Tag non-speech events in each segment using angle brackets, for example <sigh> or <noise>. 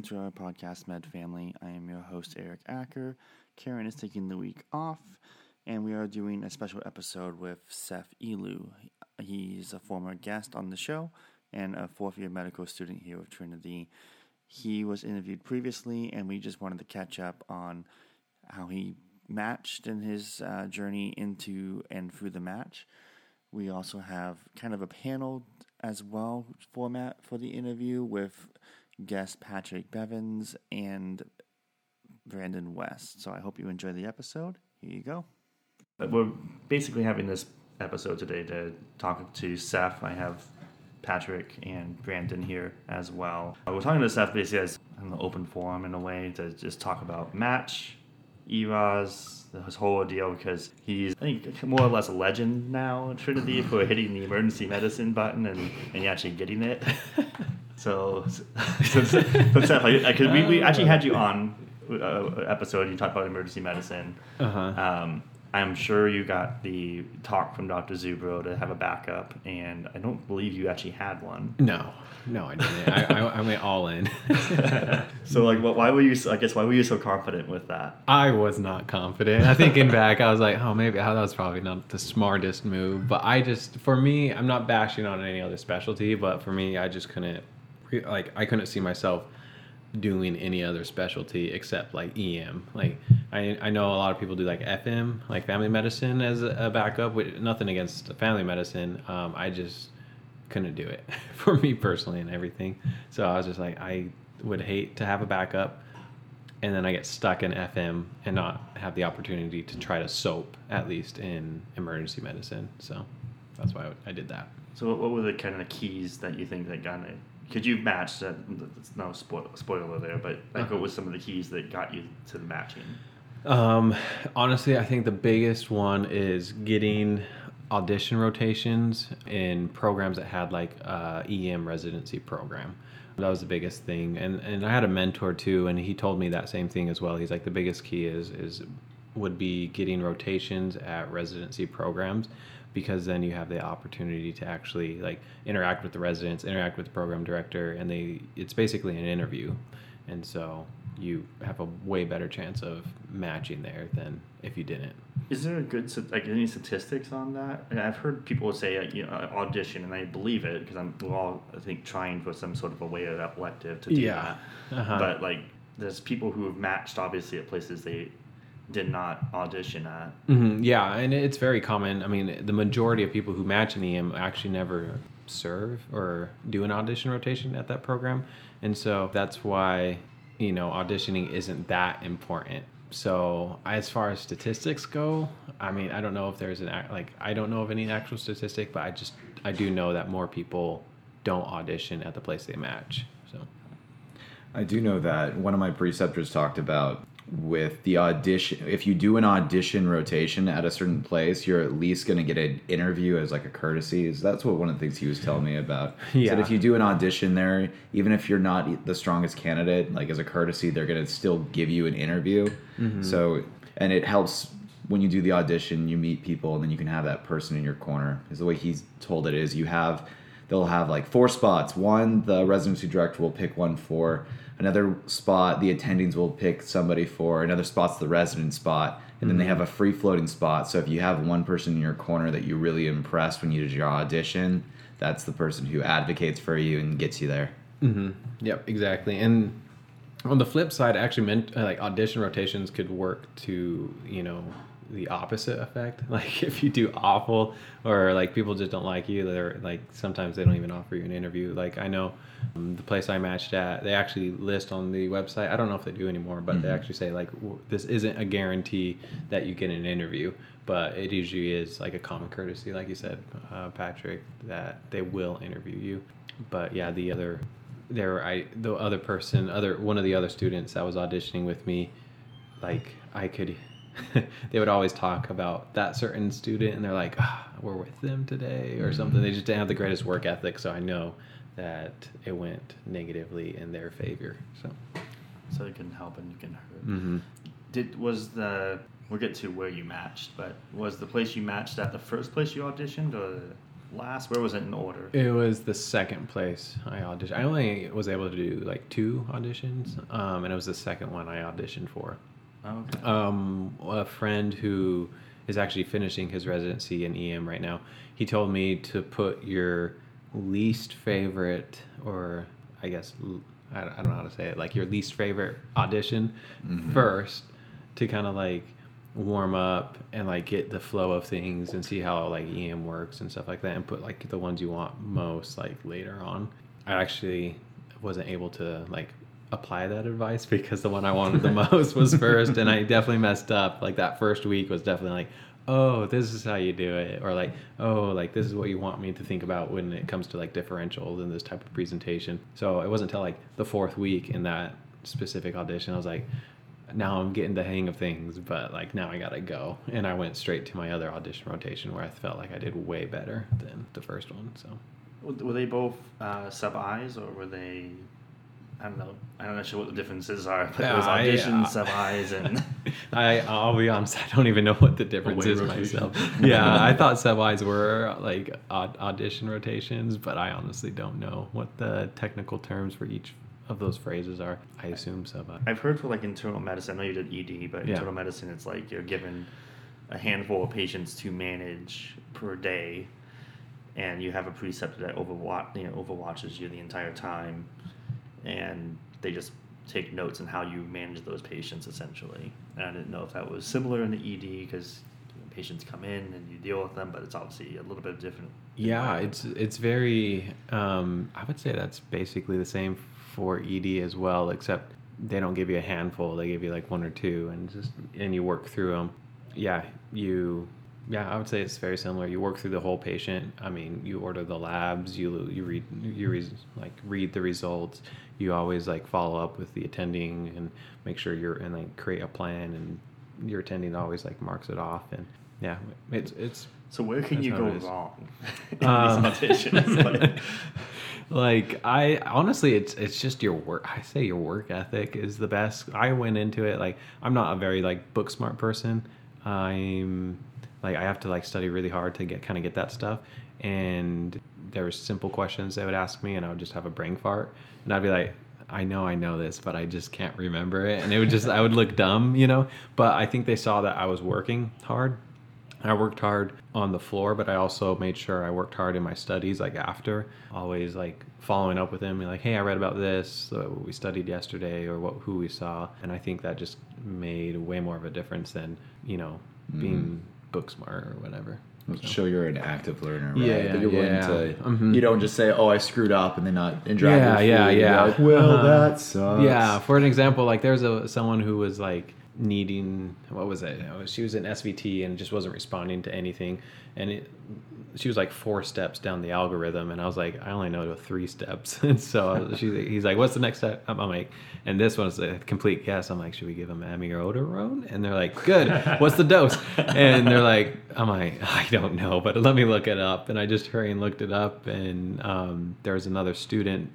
Welcome to our podcast, Med Family. I am your host, Eric Acker. Karen is taking the week off, and we are doing a special episode with Seth Elu. He's a former guest on the show and a fourth year medical student here with Trinity. He was interviewed previously, and we just wanted to catch up on how he matched in his uh, journey into and through the match. We also have kind of a panel as well format for the interview with guest Patrick Bevins and Brandon West. So I hope you enjoy the episode. Here you go. We're basically having this episode today to talk to Seth. I have Patrick and Brandon here as well. Uh, We're talking to Seth basically as an open forum in a way to just talk about match, ERAS, his whole ordeal because he's I think more or less a legend now in Trinity for hitting the emergency medicine button and, and actually getting it. <laughs> <laughs> so, so Seth, because we, we actually had you on uh, episode. You talked about emergency medicine. Uh-huh. Um, I'm sure you got the talk from Dr. Zubro to have a backup, and I don't believe you actually had one. No, no, I didn't. I, I, I went all in. <laughs> So, like, what, why were you? I guess why were you so confident with that? I was not confident. I thinking back, I was like, oh, maybe that was probably not the smartest move. But I just, for me, I'm not bashing on any other specialty, but for me, I just couldn't, like, I couldn't see myself doing any other specialty except like EM. Like, I, I know a lot of people do like FM, like family medicine as a backup. With nothing against family medicine, um, I just couldn't do it <laughs> for me personally and everything. So I was just like, I would hate to have a backup and then I get stuck in FM and not have the opportunity to try to soap at least in emergency medicine. So that's why I did that. So, what, what were the kind of keys that you think that got Could you match that? It's no spoil, spoiler there, but like, Uh-huh. what was some of the keys that got you to the matching? Um, honestly, I think the biggest one is getting audition rotations in programs that had like EM residency program. That was the biggest thing, and and I had a mentor too, and he told me that same thing as well. He's like the biggest key is is would be getting rotations at residency programs because then you have the opportunity to actually like interact with the residents, interact with the program director, and they it's basically an interview, and so you have a way better chance of matching there than if you didn't. Is there a good like any statistics on that? And I've heard people say uh, you know audition, and I believe it because I'm we're all I think trying for some sort of a way of elective to do Yeah. that. Uh-huh. But like, there's people who have matched obviously at places they did not audition at. hmm Yeah, and it's very common. I mean, the majority of people who match an EM actually never serve or do an audition rotation at that program, and so that's why you know auditioning isn't that important. So as far as statistics go, I mean, I don't know if there's an ac- like I don't know of any actual statistic, but I just I do know that more people don't audition at the place they match. So I do know that one of my preceptors talked about with the audition if you do an audition rotation at a certain place you're at least going to get an interview as like a courtesy that's what one of the things he was telling me about Yeah. if you do an audition there even if you're not the strongest candidate like as a courtesy they're going to still give you an interview mm-hmm. so and it helps when you do the audition you meet people and then you can have that person in your corner is the way he's told it is you have they'll have like four spots. One, the residency director will pick one for. Another spot, the attendings will pick somebody for. Another spot's the resident spot. And then they have a free floating spot. So if you have one person in your corner that you really impressed when you did your audition, that's the person who advocates for you and gets you there. Mm-hmm. Yep, exactly. And on the flip side, actually, meant uh, like audition rotations could work to you know the opposite effect. <laughs> Like if you do awful or like people just don't like you, they're like sometimes they don't even offer you an interview. Like I know the place I matched at, they actually list on the website. I don't know if they do anymore, but they actually say like this isn't a guarantee that you get an interview. But it usually is like a common courtesy, like you said, uh, Patrick, that they will interview you. But yeah, the other there I the other person other one of the other students that was auditioning with me like I could <laughs> they would always talk about that certain student and they're like ah, we're with them today or something they just didn't have the greatest work ethic so I know that it went negatively in their favor so So you can help and you can hurt. hmm Did was the we'll get to where you matched, but was the place you matched at the first place you auditioned or last? Where was it in order? It was the second place I auditioned. I only was able to do like two auditions, um, and it was the second one I auditioned for. Okay. Um, a friend who is actually finishing his residency in EM right now, he told me to put your least favorite, or I guess I don't I don't know how to say it, like your least favorite audition mm-hmm. first to kind of like warm up and like get the flow of things and see how like EM works and stuff like that and put like the ones you want most like later on. I actually wasn't able to like apply that advice <laughs> because the one I wanted the <laughs> most was first and I definitely messed up. Like that first week was definitely like, oh, this is how you do it or like, oh, like this is what you want me to think about when it comes to like differentials and this type of presentation. So it wasn't until like the fourth week in that specific audition I was like now I'm getting the hang of things, but like now I gotta go. And I went straight to my other audition rotation where I felt like I did way better than the first one. So Were they both uh, sub I's or were they? I don't know. I'm not sure what the differences are, but it was Yeah, I, auditions, uh, sub I's, and <laughs> I I'll be honest, I don't even know what the difference Away is rotation. myself. <laughs> Yeah, I thought sub I's were like aud- audition rotations, but I honestly don't know what the technical terms for each of those phrases are. I assume sub I. I've heard for like internal medicine. I know you did ED, but Yeah. internal medicine, it's like you're given a handful of patients to manage per day, and you have a preceptor that overwatch, you know, overwatches you the entire time, and they just take notes on how you manage those patients essentially. And I didn't know if that was similar in the ED because patients come in and you deal with them, but it's obviously a little bit different. Yeah, it's it's very. Um, I would say that's basically the same for ED as well, except they don't give you a handful; they give you like one or two, and just and you work through them. Yeah, you. Yeah, I would say it's very similar. You work through the whole patient. I mean, you order the labs, you you read you read, like read the results. You always like follow up with the attending and make sure you're and like create a plan and your attending always like marks it off and yeah, it's it's So where can you go wrong in Um, these auditions? <laughs> Like, like I honestly, it's it's just your work. I say your work ethic is the best. I went into it like I'm not a very like book smart person. I'm like I have to like study really hard to get kind of get that stuff. And there were simple questions they would ask me, and I would just have a brain fart, and I'd be like. I know I know this, but I just can't remember it. And it would just, I would look dumb, you know? But I think they saw that I was working hard I worked hard on the floor, but I also made sure I worked hard in my studies, like after, always like following up with them, like, hey, I read about this, uh, what we studied yesterday, or what who we saw, and I think that just made way more of a difference than you know being book smart or whatever. So- Show you're an active learner, right? Yeah, that you're willing yeah. to. Mhm. You don't just say, "Oh, I screwed up," and then not and drag Yeah, yeah, yeah. Like, well, Uh-huh. that sucks. Yeah, for an example, like there's a someone who was like needing what was it? She was in SVT and just wasn't responding to anything, and it, she was like four steps down the algorithm, and I was like, I only know three steps, <laughs> and so she, he's like, "What's the next step?" I'm like, and this one's a complete guess. I'm like, should we give him amiodarone? And they're like, good. What's the dose? <laughs> And they're like, I'm like, I don't know, but let me look it up. And I just hurried and looked it up, and um, there was another student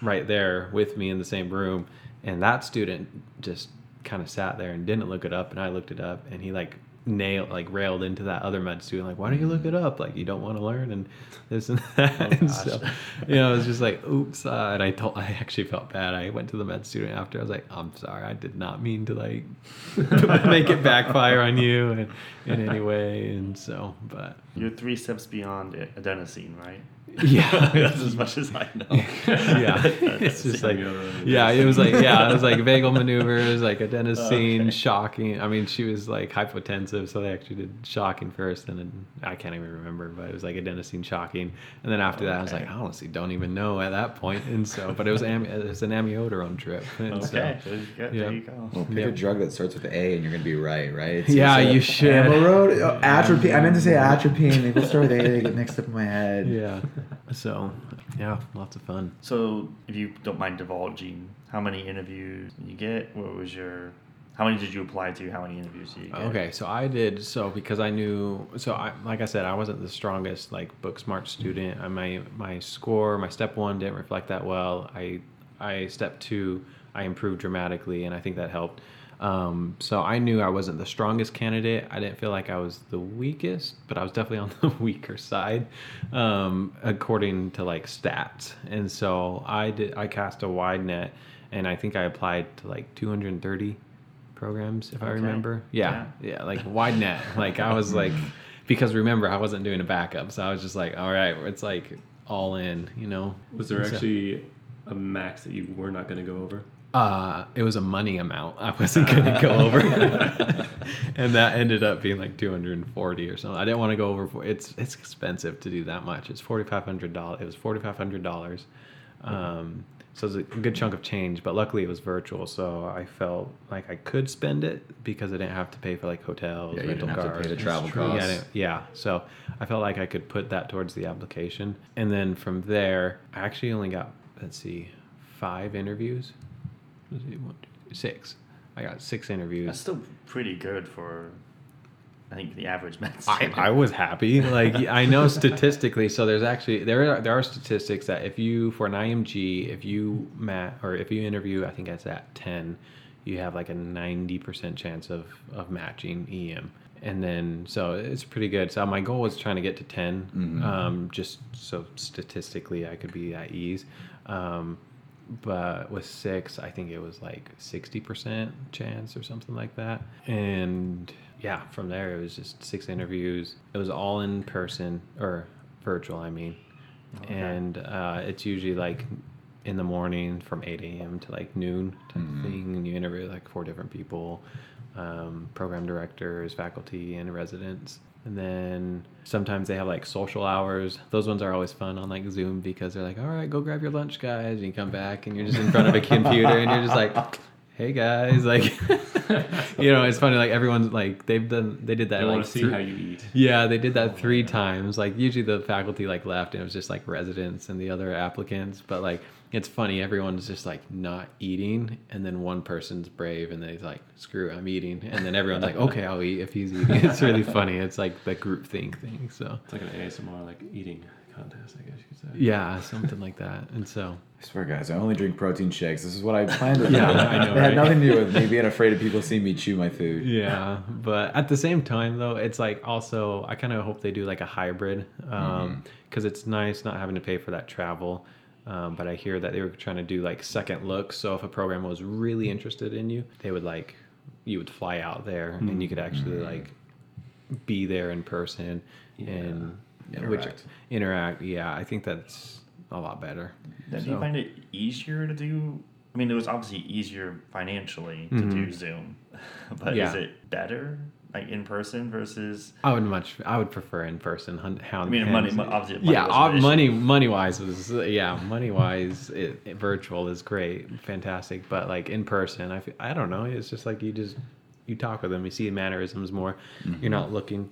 right there with me in the same room and that student just kind of sat there and didn't look it up and i looked it up and he like nailed like railed into that other med student like why don't you look it up like you don't want to learn and this and <laughs> that Oh, and gosh. so you know it was just like oops uh, and i told i actually felt bad i went to the med student after i was like i'm sorry i did not mean to like <laughs> make it backfire on you in, in any way and so but You're three steps beyond adenosine, right? Yeah. <laughs> that's as much as I know. <laughs> yeah, <laughs> it's just like yeah, it was like yeah, it was like vagal maneuvers, like adenosine, Okay. shocking. I mean, she was like hypotensive, so they actually did shocking first, and then I can't even remember, but it was like adenosine shocking, and then after that, I was like, I honestly don't even know at that point, and so, but it was am- it was an amiodarone trip, and Okay, so. there you go. yeah. There you go. Well, pick Yeah. a drug that starts with A, and you're gonna be right, right? It's- Yeah, it's, you should. Amorode, uh, atropine. I meant to say atropine. They both start with A. They get mixed up in my head. Yeah, so yeah, lots of fun. So, if you don't mind divulging, how many interviews did you get? What was your how many did you apply to? How many interviews did you get? Okay, so I did so because I knew so I like I said I wasn't the strongest like book smart student. I my my score my step one didn't reflect that well. I I step two I improved dramatically and I think that helped. Um, so I knew I wasn't the strongest candidate. I didn't feel like I was the weakest, but I was definitely on <laughs> the weaker side, um, according to like stats. And so I did. I cast a wide net, and I think I applied to like 230 programs, if I Okay. remember. Yeah, yeah, like wide net. Like I was like, <laughs> because remember I wasn't doing a backup, so I was just like, all right, it's like all in, you know. Was there So- actually a max that you were not going to go over? Uh, it was a money amount I wasn't gonna go <laughs> over, <laughs> and that ended up being like two hundred and forty or something. I didn't want to go over. For, it's it's expensive to do that much. It's forty five hundred dollars. It was forty five hundred dollars. Um, so it was a good chunk of change, but luckily it was virtual, so I felt like I could spend it because I didn't have to pay for like hotels, Yeah, rental to cars. pay the travel. Yeah, costs. didn't- yeah, so I felt like I could put that towards the application, and then from there, I actually only got let's see, five interviews. Let's see, one, two, six. I got six interviews. That's still pretty good for, I think, the average <laughs> med I. I was happy. Like I know statistically, so there's actually there are there are statistics that if you for an IMG, if you mat or if you interview, I think it's at ten, you have like a ninety percent chance of of matching EM. And then so it's pretty good. So my goal was trying to get to 10 Mhm. um, just so statistically I could be at ease. Um, but with six, I think it was like 60% chance or something like that. And yeah, from there, it was just six interviews. It was all in person or virtual, I mean. Okay. And uh, it's usually like in the morning from 8 a.m. to like noon type Mhm. thing. And you interview like four different people um, program directors, faculty, and residents. And then sometimes they have like social hours. Those ones are always fun on like Zoom because they're like, all right, go grab your lunch, guys. And you come back and you're just in front of a computer and you're just like, hey guys. Like, <laughs> you know, it's funny. Like everyone's like, they've done, they did that I like want to see three- how you eat. yeah, they did that oh, three times. Like usually the faculty like left and it was just like residents and the other applicants. But like it's funny, everyone's just like not eating, and then one person's brave and they's like, "Screw, I'm eating," and then everyone's like, "Okay, I'll eat if he's eating." <laughs> It's really funny. It's like the group think thing. So It's like an ASMR like eating contest, I guess you could say. yeah, something like that. And so I swear, guys, I only drink protein shakes. This is what I planned to do. <laughs> Yeah, I know, It had nothing to do with me being afraid of people seeing me chew my food. yeah, but at the same time though, it's like also I kind of hope they do like a hybrid um, mm-hmm. because it's nice not having to pay for that travel. Um, but I hear that they were trying to do like second looks. So if a program was really interested in you, they would like you would fly out there and you could actually like be there in person and which Interact. interact. Yeah, I think that's a lot better. Now, do you find it easier to do? I mean, it was obviously easier financially to do Zoom, <laughs> but Mm-hmm. Yeah. is it better like in person versus? I would much. I would prefer in person. How I mean, money. Obviously, money yeah, issue. money money wise was yeah money wise it, it- virtual is great, fantastic. But like in person, I feel, I don't know. It's just like you just you talk with them, you see mannerisms more. You're not looking,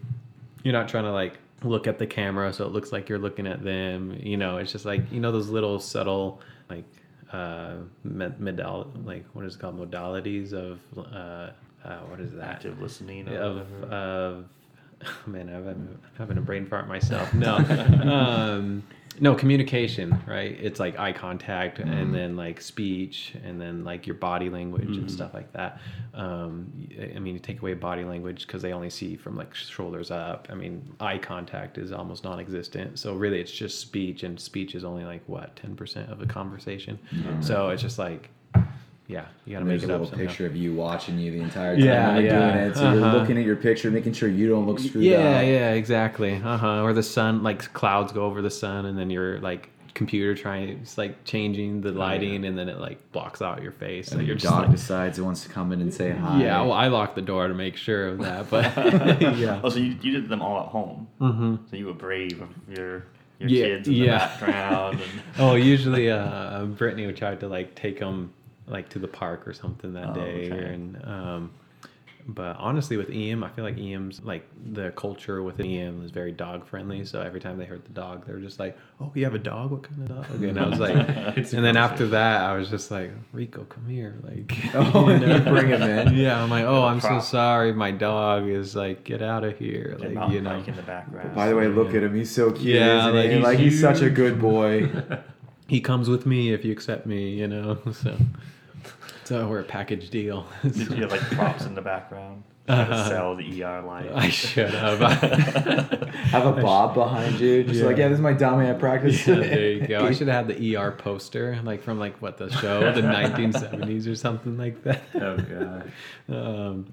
you're not trying to like look at the camera so it looks like you're looking at them. You know, it's just like you know those little subtle like uh med- modal like what is it called modalities of uh, uh what is that active listening of of <laughs> man, I'm having, a brain fart myself. <laughs> No, um, no communication. Right? It's like eye contact, and then like speech, and then like your body language and stuff like that. Um, I mean, you take away body language because they only see from like shoulders up. I mean, eye contact is almost non-existent. So really, it's just speech, and speech is only like what ten percent of a conversation. So it's just like. Yeah, you gotta And make it a up. little somehow. picture of you watching you the entire time Yeah, you're yeah. doing it. So you're Uh-huh. looking at your picture, making sure you don't look screwed yeah, up. yeah, yeah, exactly. Uh huh. Or the sun, like clouds go over the sun, and then your like computer trying, it's like changing the lighting, and then it like blocks out your face. And you're your just dog like, decides it wants to come in and say hi. yeah. Well, I locked the door to make sure of that, but <laughs> <laughs> yeah. Oh, so you, you did them all at home. Mm-hmm. So you were brave of your your Yeah, kids in the yeah. background. And, <laughs> Oh, usually uh, Brittany would try to like take them like to the park or something that Oh, day, okay. and um, But honestly, with EM, I feel like EM's like the culture within EM is very dog friendly. So every time they heard the dog, they were just like, "Oh, you have a dog? What kind of dog?" And I was like, <laughs> and then after that, I was just like, "Rico, come here!" Like, <laughs> <laughs> Oh, you know? bring him in? Yeah, I'm like, "Oh, I'm so sorry, my dog is like, get out of here!" Like, you know. in the background. By the way, look at him. He's so cute. Yeah, isn't like, he? he's like he's such a good boy. he comes with me if you accept me, you know. So, so we're a package deal. <laughs> Did you have like props in the background? <laughs> To Uh, sell the ER line. I should have. <laughs> Have a bob behind you, just like Yeah. yeah, this is my dummy at practice. Yeah, there you go. I should have had the ER poster, like from like what the show, the 1970s or something like that. Oh god. Um,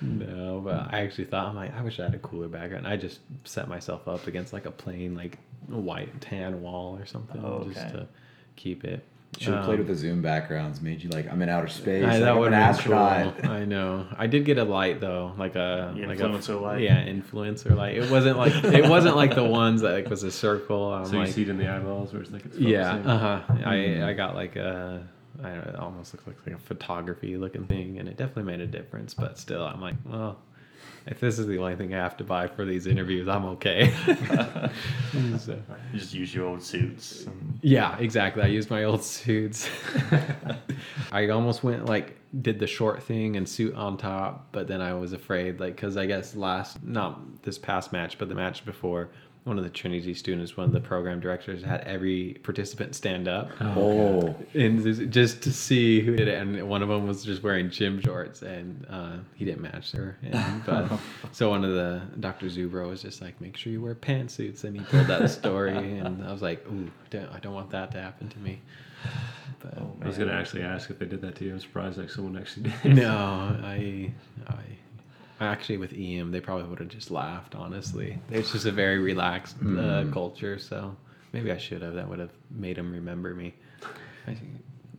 no, but I actually thought I'm like I wish I had a cooler background. I just set myself up against like a plain like white tan wall or something Oh, just to keep it. Should have played Um, with the Zoom backgrounds. Made you like I'm in outer space. I, like, that I'm would have been astronaut. cool. I know. I did get a light though, like a The like influencer a, light? Yeah, influencer light. It wasn't like it wasn't like the ones that like was a circle. I'm so you like, see it in the eyeballs, where it's like it's yeah, uh huh. Mhm. I I got like a. I don't know, it almost looks like, like a photography looking thing, and it definitely made a difference. But still, I'm like, well, if this is the only thing I have to buy for these interviews, I'm okay. <laughs> So- just use your old suits. And yeah, exactly. I used my old suits. <laughs> I almost went like did the short thing and suit on top, but then I was afraid like because I guess last not this past match, but the match before, one of the Trinity students, one of the program directors, had every participant stand up. Oh, And just- just to see who did it, and one of them was just wearing gym shorts, and uh, he didn't match her. And, but <laughs> so one of the Dr. Zubro was just like, "Make sure you wear pantsuits," and he told that story, and I was like, "Ooh, don't, I don't want that to happen to me." But Oh, I was gonna actually ask if they did that to you. I'm surprised like someone actually did. no, I, I, actually with EM, they probably would have just laughed. Honestly, it's just a very relaxed uh, Mm. culture, so maybe I should have. That would have made them remember me. I think,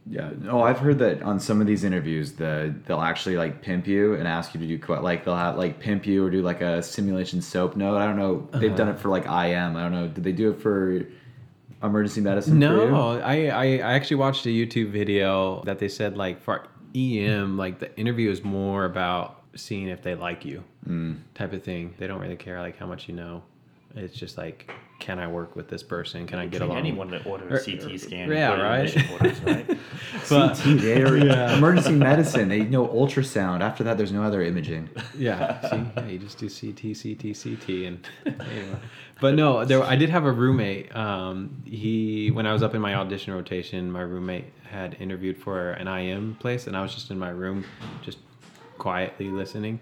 yeah. No, I've heard that on some of these interviews, the they'll actually like pimp you and ask you to do like they'll have like pimp you or do like a simulation soap note. I don't know. They've Uh-huh. done it for like IM. I don't know. Did they do it for emergency medicine? No, I, I I actually watched a YouTube video that they said like for EM, like the interview is more about seeing if they like you, Mm. type of thing. They don't really care like how much you know. It's just like, can I work with this person? Can I get Train along? anyone to order Or- a CT scan. yeah, put it in right? orders, right? <laughs> But- CT, they're Yeah. emergency medicine. They know ultrasound. After that, there's no other imaging. Yeah, see, yeah, you just do CT, CT, CT, and <laughs> anyway. But no, there. I did have a roommate. Um, he when I was up in my audition rotation, my roommate had interviewed for an IM place, and I was just in my room, just quietly listening.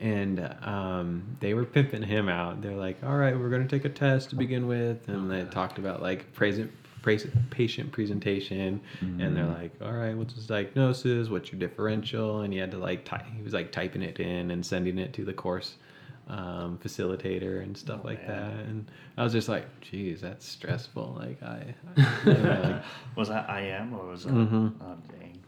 And um, they were pimping him out. They're like, "All right, we're gonna take a test to begin with," and they talked about like present patient presentation and they're like all right what's his diagnosis what's your differential and he had to like ty- he was like typing it in and sending it to the course um, facilitator and stuff Oh, like man. that and i was just like geez that's stressful like i, I <laughs> like, was that i am or was that? Mhm. Oh.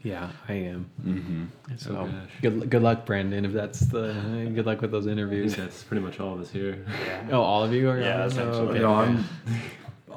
Yeah i am Mm-hmm. so gosh. good, good luck brandon if that's the good luck with those I think interviews that's pretty much all of us here. Yeah. oh all of you are Yeah, oh, essentially. okay. No, I'm.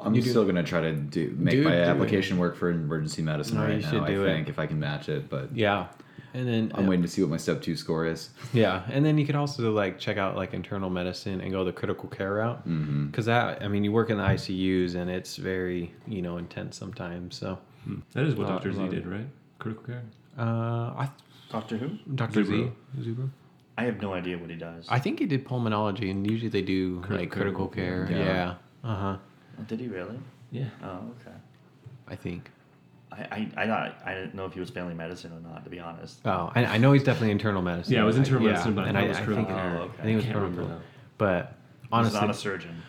I'm You do- still gonna try to do make Dude, my do it. application work for emergency medicine No, right you now. should I do it. think if I can match it, but yeah and then I'm waiting to see what my step two score is. Yeah, and then you could also like check out like internal medicine and go the critical care route Mm-hmm. because that I mean you work in the ICUs and it's very you know intense sometimes. So Hmm. That is what Uh, Dr. Z did, right? Critical care. uh, I Doctor Who? Dr. Zubro. Z Zubro. I have no idea what he does. I think he did pulmonology and usually they do Critical like care. critical care. Yeah. Yeah. Uh huh. Oh, Did he really? Yeah. Oh, okay. I think. I, I, I, thought, I didn't know if he was family medicine or not, to be honest. Oh, I, I know he's definitely internal medicine. Yeah, it was I- internal yeah, medicine, but I and I, it was I critical think, care. I Oh, okay. think it was I can't critical. remember, But He's honestly, not a surgeon.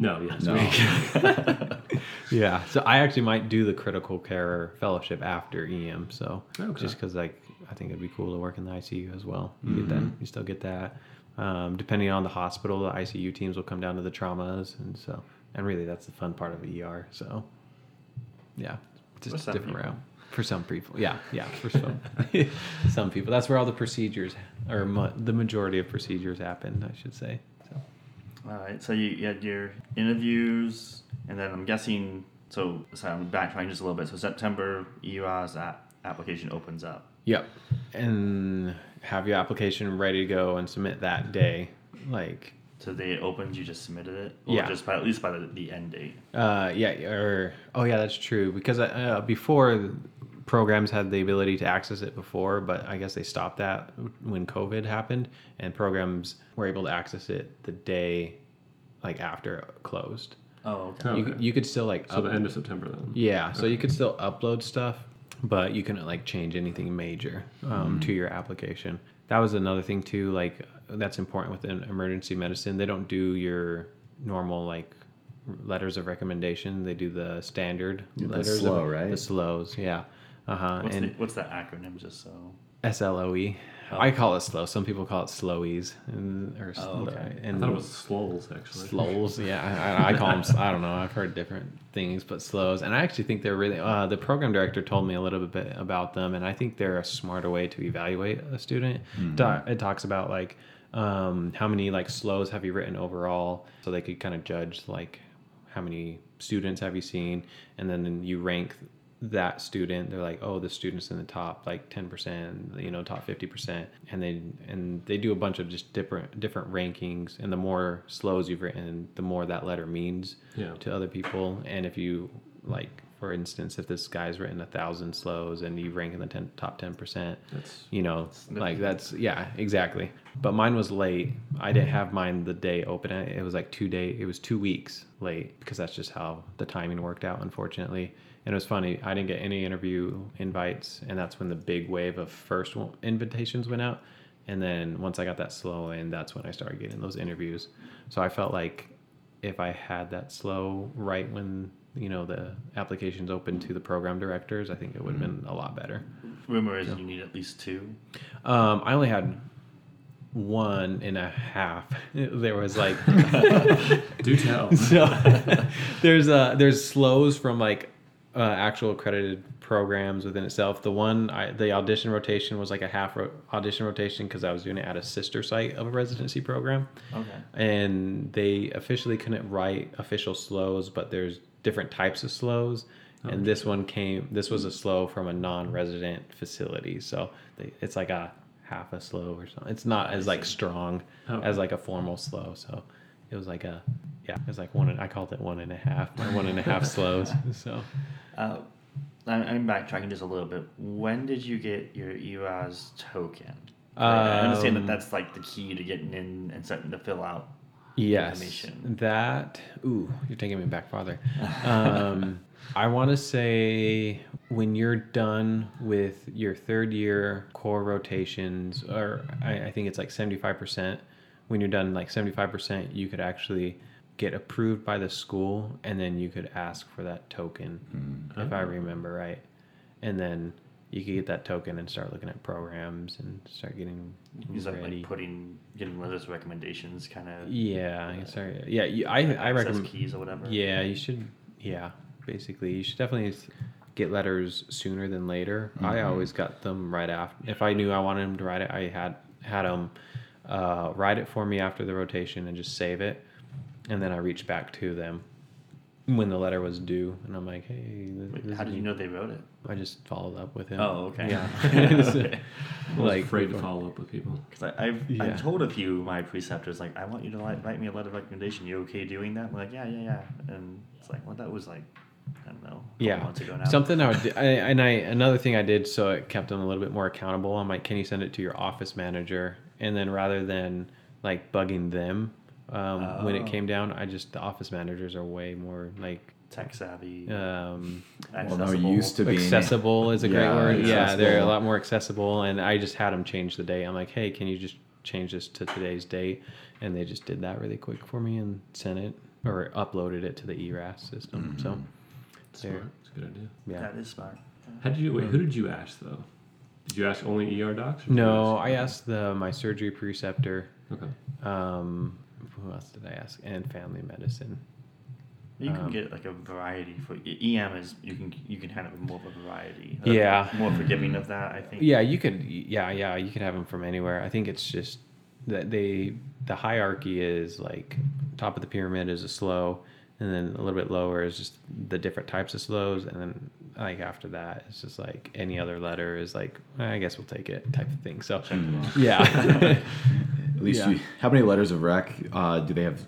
No, yes. No. <laughs> Yeah, so I actually might do the critical care fellowship after EM. So Okay. just because like I think it'd be cool to work in the ICU as well. You get that, Mm-hmm. you still get that. Um, depending on the hospital, the ICU teams will come down to the traumas, and so and really that's the fun part of ER. So yeah, just a different route for some people. Yeah, yeah, for <laughs> some <laughs> some people. That's where all the procedures or mo- the majority of procedures happen, I should say. All right. So you, you had your interviews, and then I'm guessing. So, so I'm backtracking just a little bit. So September, ERAS app application opens up. Yep. and have your application ready to go and submit that day. Like, So they opened. you just submitted it, or Yeah. just by at least by the, the end date. uh, yeah, or oh yeah, that's true. Because uh, before programs had the ability to access it before, but I guess they stopped that when COVID happened, and programs were able to access it the day like after it closed. Oh, okay. Oh, You, you could still like So the end of September then. Yeah, so you could still upload stuff, but you couldn't like change anything major um, to your application. That was another thing too. Like that's important within emergency medicine. They don't do your normal like letters of recommendation. They do the standard The letters. slow, of, right? The slows, yeah. Uh huh. What's, the, And what's that acronym? Just so. S L O E. Oh. I call it slow. Some people call it slowies, and, or Oh, okay. I thought it was slows actually. slows yeah I, I, call <laughs> them i don't know i've heard different things but slows and i actually think they're really uh, the program director told me a little bit about them and i think they're a smarter way to evaluate a student Ta- it talks about like um, how many like slows have you written overall so they could kind of judge like how many students have you seen and then you rank that student they're like oh the students in the top like 10% you know top 50% and they and they do a bunch of just different different rankings. And the more slows you've written the more that letter means Yeah. to other people. And if you like for instance if this guy's written a thousand slows and you rank in the 10, top 10% That's you know Significant. like that's yeah exactly. But mine was late. I didn't have mine the day open. It was like two day it was two weeks late because that's just how the timing worked out unfortunately and it was funny i didn't get any interview invites and that's when the big wave of first invitations went out and then once i got that slow in that's when i started getting those interviews so i felt like if i had that slow right when you know the applications open to the program directors i think it would have been a lot better Rumor is you need at least two. um, I only had one and a half. <laughs> there was like <laughs> do tell. <laughs> so there's uh there's slows from like uh, actual accredited programs within itself. The one I, the audition rotation was like a half ro- audition rotation because I was doing it at a sister site of a residency program, Okay. and they officially couldn't write official slows, but there's different types of slows. Okay. And this one came. This was a slow from a non-resident facility, so they, it's like a half a slow or something. It's not as like strong Oh. as like a formal slow. So it was like a yeah, it was like one. and- I called it one and a half. My one and a half <laughs> slows. So Uh, I'm, backtracking just a little bit. When did you get your ERAS token? I understand that Um, that's like the key to getting in and starting to fill out. yes, that. Ooh, you're taking me back farther. Um, I want to say when you're done with your third year core rotations, or I, I think it's like 75%, when you're done like 75%, you could actually get approved by the school and then you could ask for that token, hmm. if I oh. remember right. And then you could get that token and start looking at programs and start getting You start ready. like putting, getting letters of recommendations, kind of. yeah, you sorry. Yeah, you, I, I recommend. keys or whatever. Yeah, you should. Yeah, basically, you should definitely get letters sooner than later. I mm-hmm. always got them right after. If I knew I wanted them to write it, I had had them uh, write it for me after the rotation and just save it, and then I reached back to them when the letter was due, and I'm like, hey, this, Wait, this how is did you know they wrote it? I just followed up with him. Oh, okay. Yeah. <laughs> <laughs> Okay. I was like afraid to follow up with people. Because I've, Yeah. I've told a few of my preceptors, like, I want you to like, write me a letter of recommendation. You okay doing that? I'm like, yeah, yeah, yeah. And it's like, well, that was like, I don't know, yeah months ago now. something i would <laughs> do, I, and i another thing i did so it kept them a little bit more accountable i'm like can you send it to your office manager and then rather than like bugging them um, when it Oh. came down i just the office managers are way more like Tech savvy. um, Well, accessible. no, used to be accessible is a great Yeah, word yeah they're a lot more accessible and i just had them change the date i'm like hey can you just change this to today's date and they just did that really quick for me and sent it or uploaded it to the ERAS system so Smart. It's a good idea. yeah That is smart. How did you wait? Who did you ask though? Did you ask only ER docs? or did you No, ask- I asked the my surgery preceptor. Okay. Um, who else did I ask? And family medicine. You can Um, get like a variety for EM is you can you can have more of a variety. Yeah. more forgiving of that. I think. Yeah, you could. Yeah, yeah, you could have them from anywhere. I think it's just that they the hierarchy is like top of the pyramid is a slow, and then a little bit lower is just the different types of slows, and then like after that, it's just like any other letter is like "Eh, I guess we'll take it type of thing. So yeah, <laughs> At least Yeah. you. How many letters of rec uh, do they have?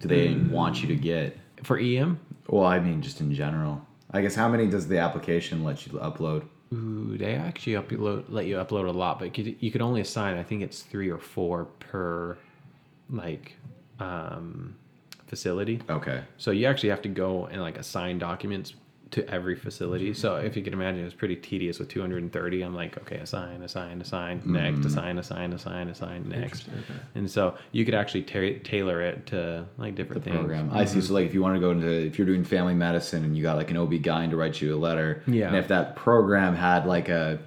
Do they Mm. want you to get? for EM, Well, I mean, just in general. I guess how many does the application let you upload? Ooh, they actually upload let you upload a lot, but you could, you could only assign I think it's three or four per like um, facility. Okay. So you actually have to go and like assign documents to every facility. So if you can imagine, it's pretty tedious with 230. I'm like, okay, assign, assign, assign, next, assign, assign, assign, assign, next. And so you could actually ta- tailor it to like different things. program. I see. So like, if you want to go into, if you're doing family medicine and you got like an OB guy to write you a letter, Yeah. and if that program had like a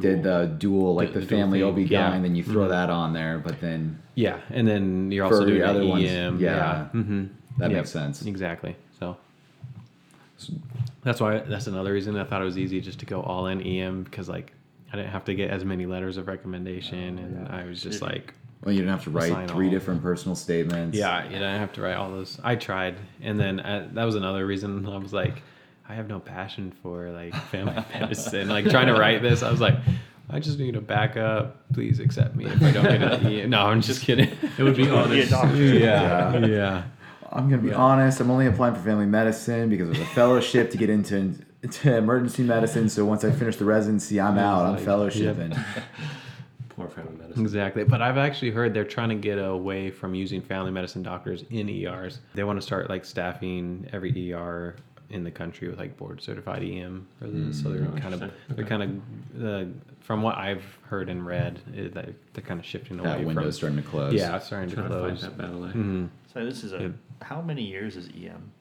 did the dual like The- the, the family thing, OB yeah. Mm-hmm. guy, then you throw that on there. But then Yeah, and then you're also doing the other the ones, EM. yeah. hmm that makes sense. Exactly. So that's why that's another reason I thought it was easy just to go all in EM because like I didn't have to get as many letters of recommendation, and I was just like, Well, you didn't have to write three all. different personal statements. yeah, you didn't have to write all those. I tried, and then uh that was another reason <laughs> I was like, I have no passion for like <laughs> family medicine. Like trying to write this, I was like. I just need a backup. Please accept me if I don't get an E. No, I'm just kidding. <laughs> It would be Be a honest. doctor. yeah, yeah. I'm gonna be honest. I'm only applying for family medicine because there's a fellowship to get into, into emergency medicine. So once I finish the residency, I'm out. I'm like, fellowshipping. <laughs> Poor family medicine. Exactly. But I've actually heard they're trying to get away from using family medicine doctors in ERs. They want to start like staffing every ER in the country with like board certified EM. Or the, so they're Oh, kind of they're Okay. kind of uh, from what I've heard and read, it, that they're kind of shifting away That window's from. starting to close. Yeah, it's starting to Trying to fight close. that battle. eh? So this is a. Good. How many years is EM?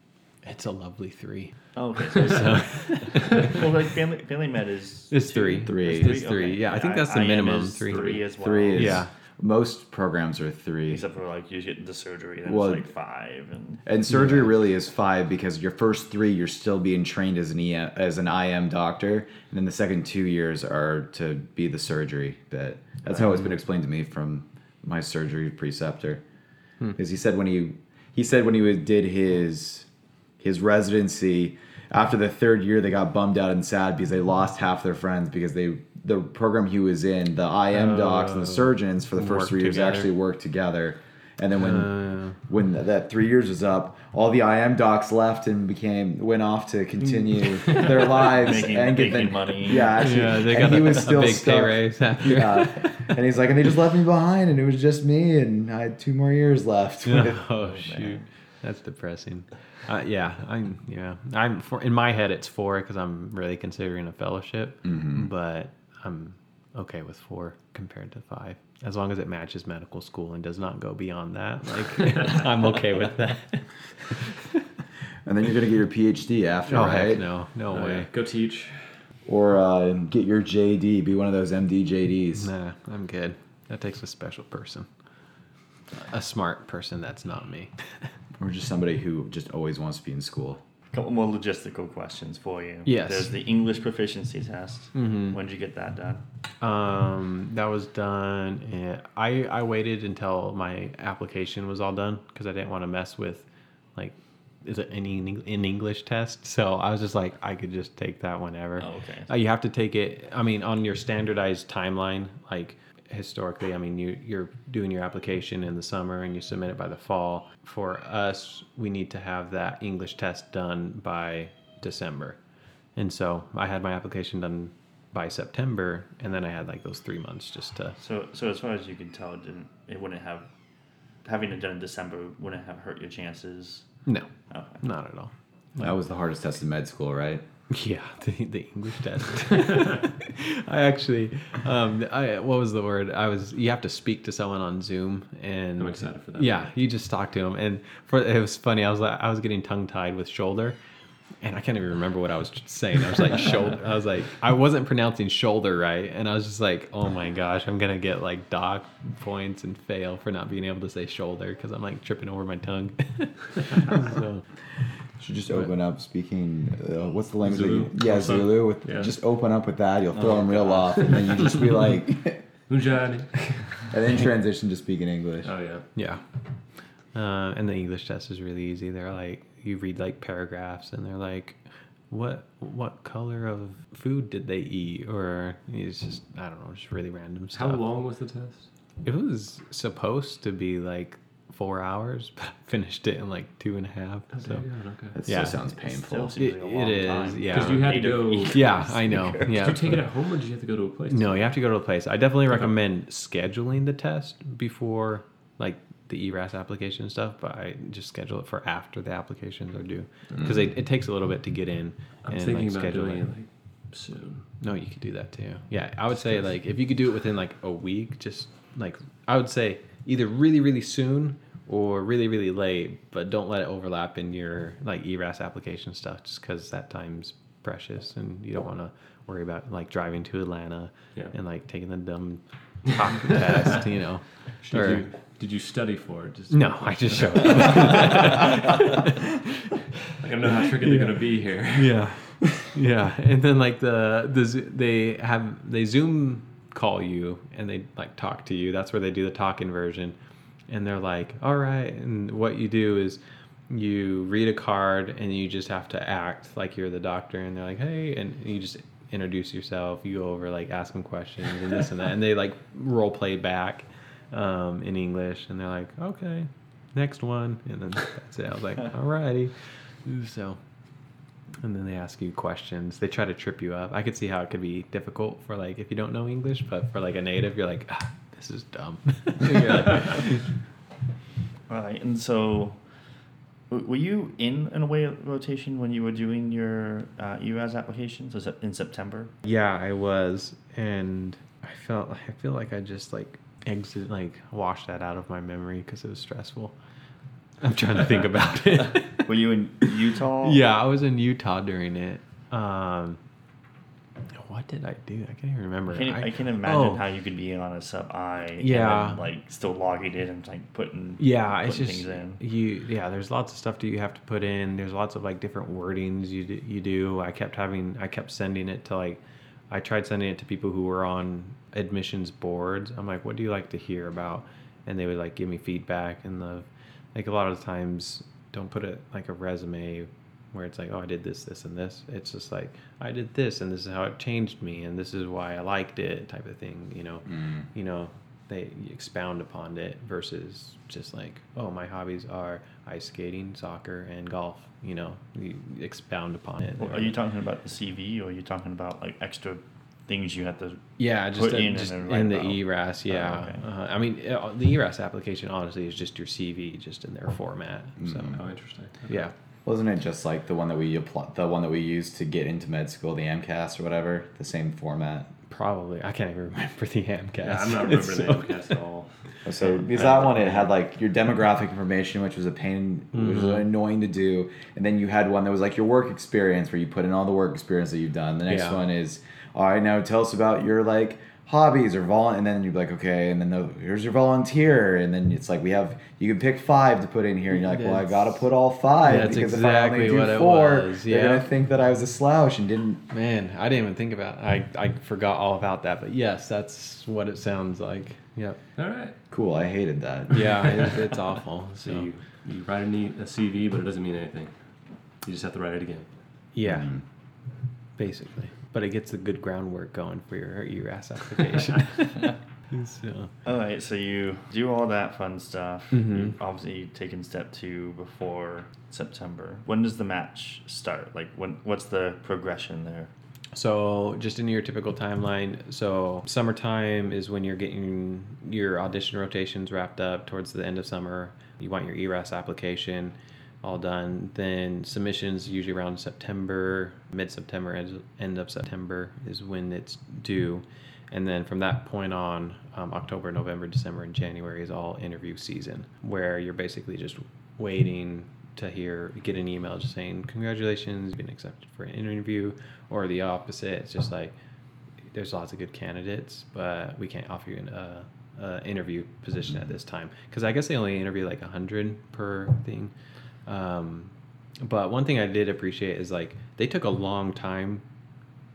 It's a lovely three. Oh, okay. <laughs> So, it's- <laughs> well, like family family med is It's three. Three. It's three. Yeah, I think that's the IM minimum. is Three. Three as well. Three is Yeah. Most programs are three. Except for like you get the surgery, then Well- it's like five, and And surgery really is five because your first three you're still being trained as an EM, as an IM doctor, and then the second two years are to be the surgery bit. That's how it's been mm. explained to me from my surgery preceptor, Hmm. because he said when he he said when he was- did his his residency after the third year they got bummed out and sad because they lost half their friends because they the program he was in the IM docs and the oh. surgeons for the first three years together. actually worked together, and then when Uh, when th- that three years was up, all the IM docs left and became went off to continue <laughs> their lives Making- and get making the, money. Yeah, actually, yeah, they and got he a, was a still big pay stuck. raise after. Yeah, and he's like, and they just left me behind, and it was just me, and I had two more years left. <laughs> oh <laughs> shoot, that's depressing. Uh, yeah, I'm. Yeah, I'm. For in my head, it's four because I'm really considering a fellowship, Mm-hmm. but I'm okay with four compared to five, as long as it matches medical school and does not go beyond that. <laughs> Like, <laughs> I'm okay with that. and then you're gonna get your PhD after, Oh right? no, no Oh, way. yeah. Go teach. Or uh, get your JD, be one of those MD JDs. Nah, I'm good. That takes a special person, a smart person. That's not me. Or just somebody who just always wants to be in school. Couple more logistical questions for you. Yes. There's the English proficiency test. Mhm. When did you get that done? Um, that was done. And I I waited until my application was all done because I didn't want to mess with like is it an in English test. So I was just like I could just take that whenever. Oh, okay. Uh, you have to take it. I mean, on your standardized timeline, like historically, I mean, you you're doing your application in the summer and you submit it by the fall. For us, we need to have that English test done by December, and so I had my application done by September, and then I had like those three months just to. So, so as far as you can tell, it didn't. It wouldn't have having it done in December wouldn't have hurt your chances. No, Okay. not at all. That was the hardest test in med school, right? Yeah, <laughs> the, the English test. <laughs> I actually, um, I what was the word? I was. You have to speak to someone on Zoom, and I'm excited for that. Yeah, you just talk to him, and for it was funny. I was like, I was getting tongue tied with shoulder, and I can't even remember what I was saying. I was like shoulder. I was like, I wasn't pronouncing shoulder right, and I was just like, oh my gosh, I'm gonna get like dock points and fail for not being able to say shoulder because I'm like tripping over my tongue. <laughs> so, Should just open up speaking. Uh, what's the language? that Zulu you- yeah, or? Zulu. With Yeah. just open up with that, you'll throw Oh, them real God. off, and then you just be <laughs> like, and then transition to speaking English. Oh yeah. Yeah. Uh, and the English test is really easy. They're like, you read like paragraphs and they're like, what what color of food did they eat, or it's just I don't know, just really random stuff. How long was the test? It was supposed to be like four hours, <laughs> but I finished it in like two and a half. Oh, so okay. That Yeah. still sounds painful. still seems It- like a it long is, time. yeah. Because you had to go. yeah. I know. Yeah, Did you take it at home or did you have to go to a place? No, you have to go to a place. I definitely recommend scheduling the test before like the ERAS application stuff, but I just schedule it for after the applications are due because it, it takes a little bit to get in I'm and thinking like about schedule doing it. it like soon. No, you could do that too. Yeah, I would say like if you could do it within like a week, just like I would say either really really soon or really really late, but don't let it overlap in your like ERAS application stuff, just because that time's precious and you don't want to worry about like driving to Atlanta Yeah. and like taking the dumb talk <laughs> test, you know. Did Or- you, did you study for it? Just no, I just showed up. <laughs> Like I know how tricky they're gonna be here. yeah yeah and then like the the they have they zoom call you and they like talk to you. That's where they do the talking version and they're like all right. And what you do is you read a card and you just have to act like you're the doctor. And they're like hey and you just introduce yourself. You go over like ask them questions and this and that. And they like role play back um, in english. And they're like okay next one. And then that's it. I was like all righty. so and then they ask you questions. They try to trip you up. I could see how it could be difficult for like if you don't know English, but for like a native, you're like, ah, this is dumb. <laughs> You're like, All <laughs> right, and so were you in an away rotation when you were doing your uh, ERAS application? So sep- in September. yeah, I was, and I felt I feel like I just like exit like washed that out of my memory because it was stressful. I'm trying to think about it. <laughs> Were you in Utah? yeah, I was in Utah during it. Um, what did I do? I can't even remember. I can, I, can imagine oh. how you could be on a sub I. Yeah. Then, like still logging in and like putting. Yeah, it's just things in. you. Yeah, there's lots of stuff that you have to put in. There's lots of like different wordings you do, you do. I kept having. I kept sending it to like. I tried sending it to people who were on admissions boards. I'm like, what do you like to hear about? And they would like give me feedback. And the like a lot of the times, don't put it like a resume where it's like, oh, I did this, this, and this. It's just like I did this, and this is how it changed me, and this is why I liked it, type of thing. You know Mm. you know they expound upon it versus just like oh my hobbies are ice skating soccer and golf you know you expound upon it Well, or- are you talking about the CV or are you talking about like extra things you have to? yeah just, put uh, in just then in the ERAS yeah Oh, okay. uh, i mean uh, the ERAS application honestly is just your cv just in their format so Mhm. Oh, interesting. yeah Wasn't it just like the one that we apply, the one that we used to get into med school, the AMCAS or whatever, the same format? Probably i can't even <laughs> remember the AMCAS Yeah, I'm not It's remembering <laughs> so- the AMCAS at all. <laughs> So because that one it had like your demographic information, which was a pain, which was Mhm. annoying to do, and then you had one that was like your work experience, where you put in all the work experience that you've done. The next Yeah. one is, all right, now tell us about your like hobbies or vol, and then you'd be like, okay, and then the, here's your volunteer, and then it's like we have you can pick five to put in here, and you're like, well, I That's- gotta put all five That's because if I exactly only do what it four, was, they're yeah. gonna think that I was a slouch and didn't. man i didn't even think about it. i i forgot all about that but yes that's what it sounds like yep All right. Cool, I hated that. yeah it, <laughs> it's awful So so you, you write a, neat, a CV, but it doesn't mean anything. You just have to write it again. Yeah, Mhm. basically. But it gets the good groundwork going for your ERAS application. <laughs> so, All right, so you do all that fun stuff. Mhm. You've obviously taken step two before September. When does the match start? Like, when? What's the progression there? so just in your typical timeline, so summertime is when you're getting your audition rotations wrapped up towards the end of summer. You want your ERAS application all done. Then submissions usually around September, mid September, end of September is when it's due. And then from that point on, um, October, November, December, and January is all interview season, where you're basically just waiting to hear, get an email just saying, Congratulations, you've been accepted for an interview, or the opposite. It's just like, there's lots of good candidates, but we can't offer you an uh, uh, interview position at this time. Because I guess they only interview like 100 per thing. Um, but one thing I did appreciate is like they took a long time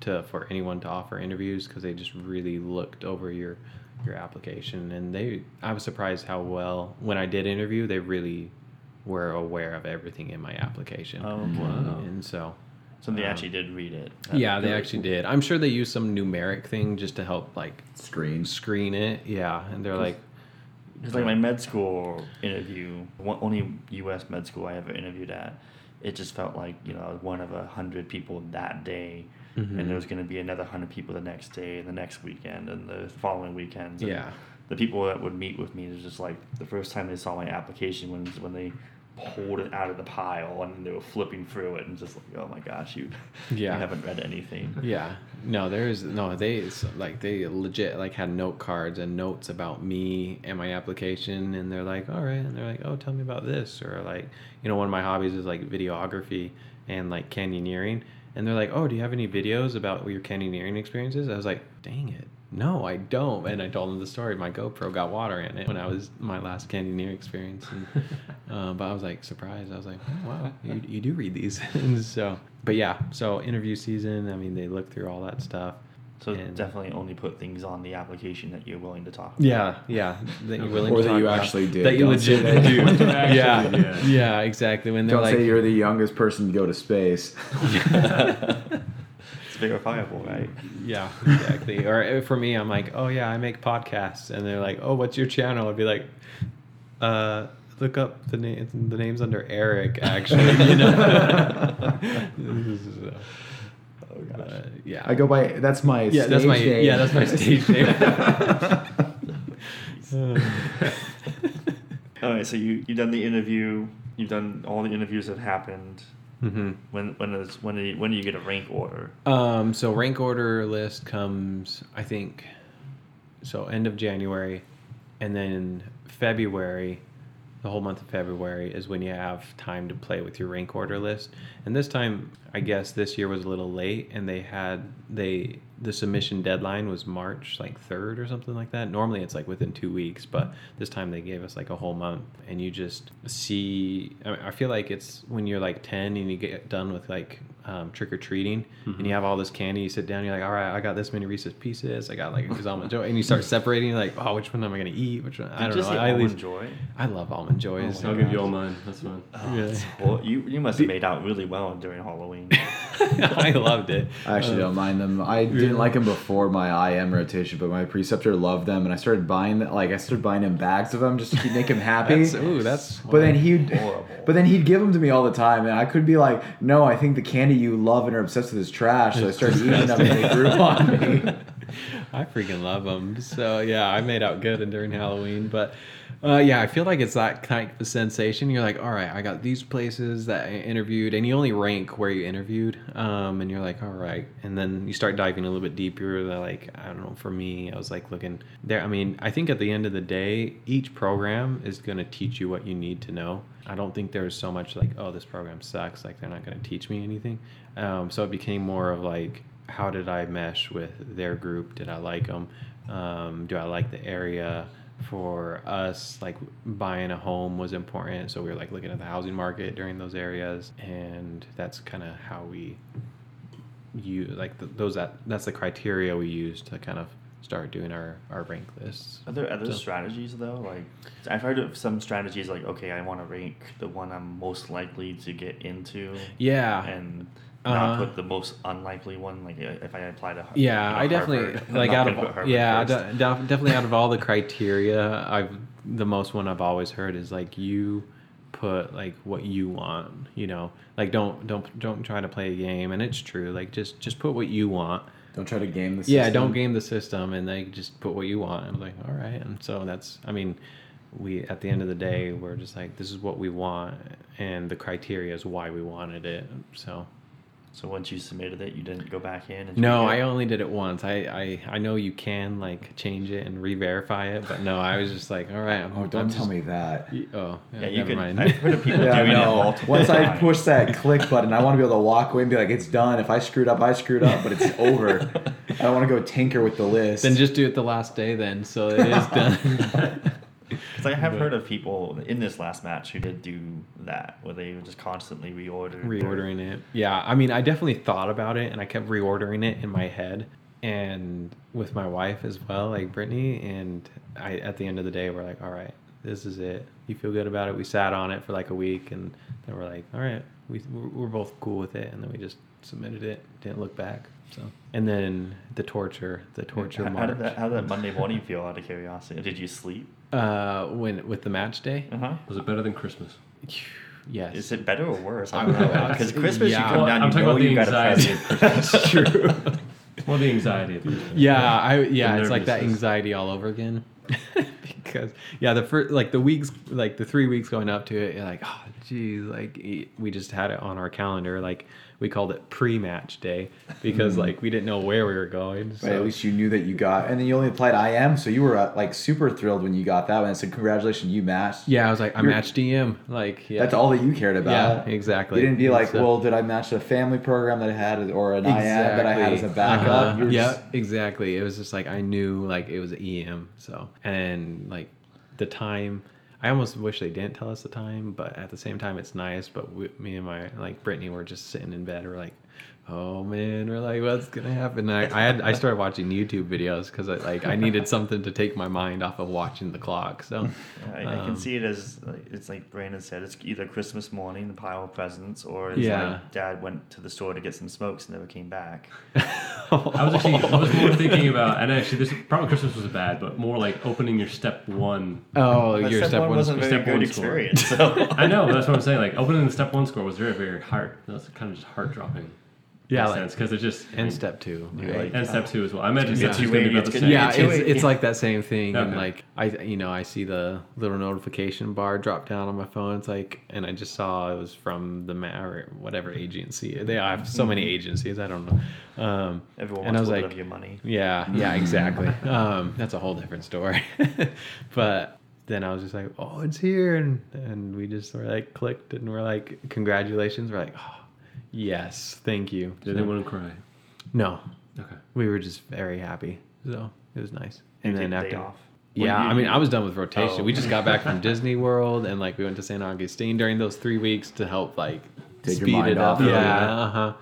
to for anyone to offer interviews because they just really looked over your your application and they I was surprised how well when I did interview they really were aware of everything in my application Oh, Wow. and so So they Um, actually did read it. yeah, they actually cool. did. I'm sure they used some numeric thing just to help like Screen. screen it. Yeah, and they're like, It's like my med school interview, one, only U.S. med school I ever interviewed at. It just felt like you know I was one of a hundred people that day, Mhm. and there was going to be another hundred people the next day, and the next weekend, and the following weekends. Yeah. The people that would meet with me is just like the first time they saw my application when when they pulled it out of the pile and they were flipping through it and just like oh my gosh you Yeah. you haven't read anything yeah, no, there's no they like they legit like had note cards and notes about me and my application, and they're like, all right, and they're like, oh, tell me about this, or like, you know, one of my hobbies is like videography and like canyoneering, and they're like, oh, do you have any videos about your canyoneering experiences? I was like, dang it. No, I don't. And I told them the story. My GoPro got water in it when I was my last canyoneering experience. And, um, <laughs> but I was like surprised. I was like, oh, wow, you, you do read these. and <laughs> so, but yeah, so interview season. I mean, they look through all that stuff. so And- definitely only put things on the application that you're willing to talk about Yeah, yeah. That you're willing Or to that talk you about. actually did. That you Don't legit that do. you <laughs> actually yeah, did. yeah, exactly. When they're Don't like, say you're the youngest person to go to space. It's verifiable right Yeah, exactly. or uh, for me, I'm like, oh yeah, I make podcasts, and they're like, oh, what's your channel? I'd be like, uh, look up the name, the names under Eric. Actually, you know. This is, uh, oh gosh yeah, I go by. That's my. Yeah, that's stage my name. yeah, that's my stage name. <laughs> all right so you you've done the interview you've done all the interviews that happened hmm when when is when do you, when do you get a rank order Um, so rank order list comes, I think, so end of January, and then February, the whole month of February is when you have time to play with your rank order list. And this time, I guess this year was a little late, and they had they the submission deadline was March like third or something like that. Normally it's like within two weeks, but this time they gave us like a whole month, and you just see. I, mean, I feel like it's when you're like ten and you get done with like um, trick or treating, and you have all this candy. You sit down, you're like, all right, I got this many Reese's Pieces, I got like a almond joy, and you start separating. Like, oh, which one am I gonna eat? Which one? I Did don't you know. say I, at almond least- joy I love almond joys. I'll give you all mine. That's fine. oh, Really? that's- well, you you must have made out really well during Halloween <laughs> <laughs> I loved it. I actually don't mind them. I didn't like them before my IM rotation, but my preceptor loved them, and I started buying them. Like I started buying him bags of them just to make him happy. That's, ooh, that's. but then he'd, Horrible. but then he'd give them to me all the time, and I could be like, "No, I think the candy you love and are obsessed with is trash." So I started eating them, and they grew on me. <laughs> <laughs> I freaking love them. So yeah, I made out good during Halloween, but uh, yeah, I feel like it's that kind of sensation. You're like, all right, I got these places that I interviewed, and you only rank where you interviewed, um, and you're like, all right, and then you start diving a little bit deeper. Like, I don't know. For me, I was like looking there. I mean, I think at the end of the day, each program is going to teach you what you need to know. I don't think there's so much like, oh, this program sucks. Like they're not going to teach me anything. Um, so it became more of like, how did I mesh with their group? Did I like them? Um, do I like the area? For us, like buying a home was important, so we were like looking at the housing market during those areas, and that's kind of how we you like th those that that's the criteria we use to kind of start doing our our rank lists. Are there other So- strategies though? Like I've heard of some strategies like okay, I want to rank the one I'm most likely to get into, Yeah, and not Uh, put the most unlikely one. Like uh, if I apply to Harvard, Yeah, I definitely Harvard, like <laughs> out of yeah, de- definitely out of all the criteria, I've the most one I've always heard is like you put like what you want, you know, like don't don't don't try to play a game, and it's true, like just just put what you want. Don't try to game the system. Yeah, don't game the system, and like just put what you want. I'm like, all right, and so that's I mean. We at the end of the day, we're just like this is what we want, and the criteria is why we wanted it. So So once you submitted it, you didn't go back in. And no, tweak I only did it once. I, I, I know you can like change it and re-verify it, but no, I was just like, all right. I'm, Oh, don't I'm tell just- me that. Y- Oh, yeah, Yeah, you never could. mind. I've heard of people <laughs> Yeah, doing no. multiple Once I push that click button, I want to be able to walk away and be like, "It's done." If I screwed up, I screwed up, but it's <laughs> over. I don't want to go tinker with the list. then just do it the last day then, so it is done. <laughs> Because I have heard of people in this last match who did do that, where they would just constantly reorder. their- reordering it. Yeah, I mean, I definitely thought about it, and I kept reordering it in my head, and with my wife as well, like Brittany. And I, at the end of the day, we're like, all right, this is it. You feel good about it. We sat on it for like a week, and then we're like, all right, we we're we're both cool with it, and then we just submitted it. Didn't look back. So and then the torture, the torture How, how did that? How did that Monday morning feel? Out of curiosity, did you sleep? Uh, when with the match day. Uh huh. Was it better than Christmas? <sighs> Yes. Is it better or worse? I I don't don't know. <laughs> know. Because Christmas, Yeah. you come Well, down, I'm you talking know about you got a anxiety present. <laughs> That's true. <laughs> Well, the anxiety of Christmas. yeah, I yeah, The it's like that anxiety all over again. because yeah, the first like the weeks like the three weeks going up to it, you're like, oh geez, like e- we just had it on our calendar, like we called it pre-match day because like we didn't know where we were going. So Right, at least you knew that you got, and then you only applied IM, so you were uh, like super thrilled when you got that one. I said, "Congratulations, you matched." yeah, I was like, I You're- matched EM, like yeah, That's all that you cared about. Yeah, exactly. You didn't be like, So- "Well, did I match a family program that I had, or an IM that I had as a backup?" Uh-huh. Yeah, just- exactly. It was just like I knew like it was EM. So and like the time, I almost wish they didn't tell us the time, but at the same time, it's nice. But we, me and my like Brittany were just sitting in bed. We're like. Oh man, we're like, what's gonna happen? I, I had I <laughs> started watching YouTube videos because I like I needed something to take my mind off of watching the clock. So I, I can um, see it as it's like Brandon said. It's either Christmas morning, the pile of presents, or it's Yeah. like Dad went to the store to get some smokes and never came back. <laughs> I was actually I was more thinking about, and actually, this probably Christmas was bad, but more like opening your step one. Oh, But your step one wasn't a very step good one score. experience. So <laughs> I know, but that's what I'm saying. Like opening the step one score was very very hard. That's kind of just heart dropping. Yeah, in like- sense because it's just I and step two. You're right? like, and step two as well. I imagine Yeah. step two is going to be about the It's same. yeah, be it's, eight- it's like that same thing, and like I, you know, I see the little notification bar drop down on my phone. It's like, and I just saw it was from the ma- or whatever agency. They have so many agencies. I don't know. Um, everyone and I wants was a like, of your money. yeah, yeah, <laughs> exactly. um, that's a whole different story. <laughs> but then I was just like, oh, it's here, and and we just were like clicked, and we're like, congratulations. We're like, oh, yes, thank you. Did anyone cry? No, Okay. we were just very happy. So it was nice. And You then take day after, off. yeah, What do you I mean. I was done with rotation. Oh. We just got back from <laughs> Disney World, and like we went to St. Augustine during those three weeks to help like Take speed it up. off. Yeah, uh huh.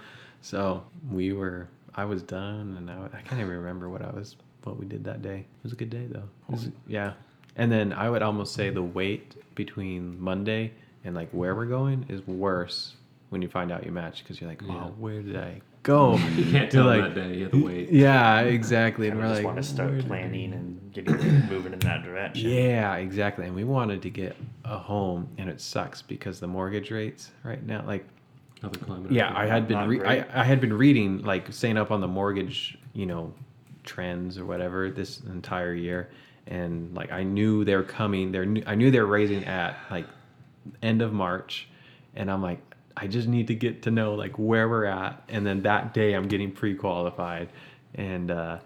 So we were, I was done, and I, I can't even remember what I was, what we did that day. It was a good day though. Was- yeah, and then I would almost say the wait between Monday and like where we're going is worse when you find out you match because you're like, Yeah. oh, where did I go? <laughs> You <laughs> can't tell like, that day. You have to wait. <laughs> Yeah, exactly. And And we we're just like, want to start planning and getting moving in that direction. Yeah, exactly. And we wanted to get a home, and it sucks because the mortgage rates right now, like, Another climate. yeah, I had been re- I. I had been reading like staying up on the mortgage, you know, trends or whatever this entire year, and like I knew they were coming. They're new- I knew they were raising at like end of March, and I'm like, I just need to get to know like where we're at, and then that day I'm getting pre-qualified, and uh,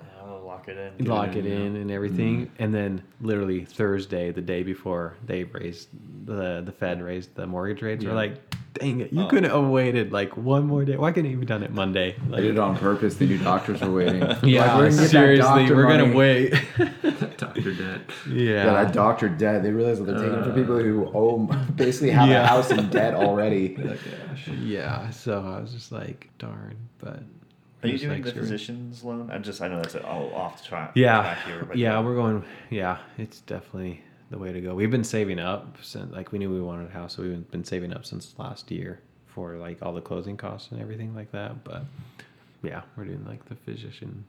lock it in. lock in, it yeah. in and everything, mm-hmm. and then literally Thursday, the day before they raised the the Fed raised the mortgage rates, we're like, dang it, you Oh. couldn't have waited like one more day. Why couldn't you have done it Monday? They did it on purpose. The new doctors were waiting. <laughs> Like, Yeah, we're gonna seriously, we're money. gonna wait. <laughs> Doctor Debt. yeah. Yeah, that doctor debt. They realize that they're taking it for people who uh. owe, basically have Yeah. a house in debt already. <laughs> Oh, yeah. yeah. So I was just like, darn, but. Are you doing like, the physician's loan? I just I know that's all off the track. Yeah, track here, yeah, we're going. Yeah, it's definitely the way to go. We've been saving up since, like, we knew we wanted a house, so we've been saving up since last year for like all the closing costs and everything like that. But yeah, we're doing like the physician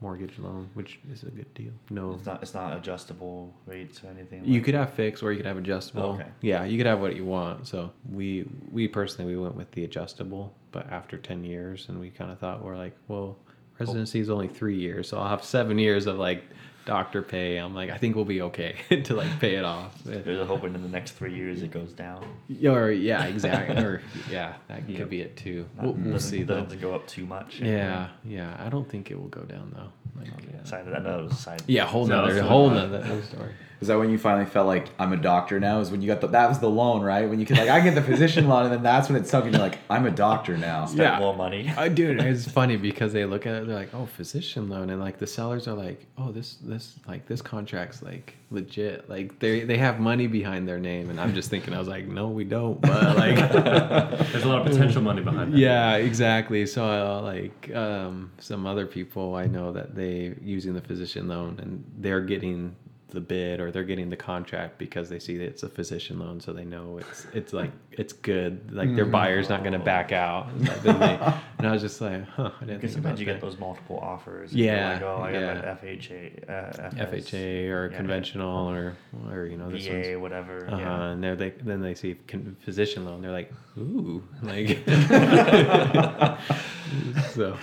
mortgage loan, which is a good deal. No, It's not it's not adjustable rates or anything. you like- could have fixed or you could have adjustable. Okay. Yeah, you could have what you want. So we we personally we went with the adjustable, but after ten years, and we kind of thought we're like, well, residency is only three years, so I'll have seven years of like doctor pay. I'm like, I think we'll be okay <laughs> to like pay it off. There's a hoping in the next three years it goes down. Or yeah, exactly. or yeah, that Yeah. could be it too. Not- We'll, we'll see though. Doesn't go up too much. Yeah, yeah. I don't think it will go down though. Like, Side of that, that was a side. yeah, whole No, nother, that's whole not- nother story. Is that when you finally felt like I'm a doctor now? Is when you got the that was the loan, right? When you could like I get the physician loan, and then that's when it sunk, and you're like, I'm a doctor now. Spend Yeah. more money. I <laughs> dude, it's funny because they look at it, they're like, "Oh, physician loan," and like the sellers are like, "Oh, this this like this contract's like legit." Like they they have money behind their name, and I'm just thinking, I was like, "No, we don't," but like, <laughs> There's a lot of potential money behind that. yeah, exactly. So uh, like um, some other people I know that they using the physician loan, and they're getting the bid or they're getting the contract because they see that it's a physician loan, so they know it's it's like it's good. Like their buyer's not going to back out. And then they- and I was just like, huh, I didn't Because think sometimes about you get those multiple offers. Yeah, Like, oh, I got yeah. an FHA, uh, FS, FHA or yeah, conventional or or you know this one's VA, whatever. Uh-huh. Yeah. And they're they then they see physician loan. They're like, ooh, like. <laughs> <laughs> so,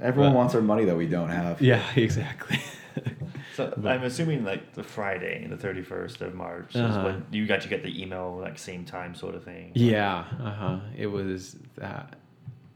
Everyone But- wants our money that we don't have. yeah, <laughs> exactly. So I'm assuming like the Friday, the 31st of March, Uh-huh. when you got to get the email like same time sort of thing. yeah, uh huh. It was that.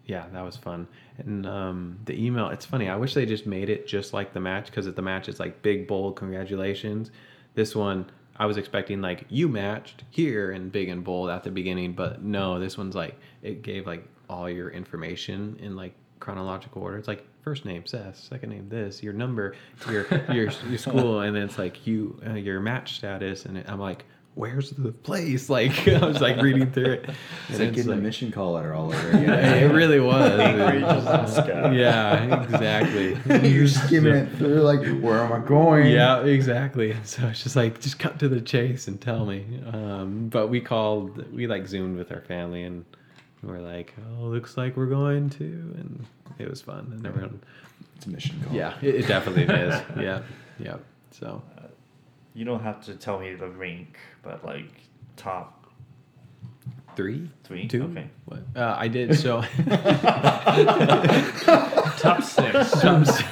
Yeah, that was fun. And um, the email, it's funny. I wish they just made it just like the match because at the match it's like big, bold, congratulations. This one, I was expecting like you matched here and big and bold at the beginning, but no, this one's like it gave like all your information in like chronological order. It's like first name Seth, second name this, your number, your your your school, and then it's like you uh, your match status, and I'm like, where's the place? <laughs> Like I was like reading through it. It's and like getting a mission call letter all over again. it really was. It was- Alaska. yeah, exactly. <laughs> You're skimming it through, like, where am I going? Yeah, exactly. <laughs> So it's just like, just cut to the chase and tell me. Um, but we called, we like zoomed with our family and we're like, oh, looks like we're going to, and it was fun. And everyone, It's a mission call. yeah, it, it definitely is. <laughs> Yeah, yeah. So You don't have to tell me the rank, but like top three, three. two. Okay. What? Uh, I did so. <laughs> Top six. <laughs> top six.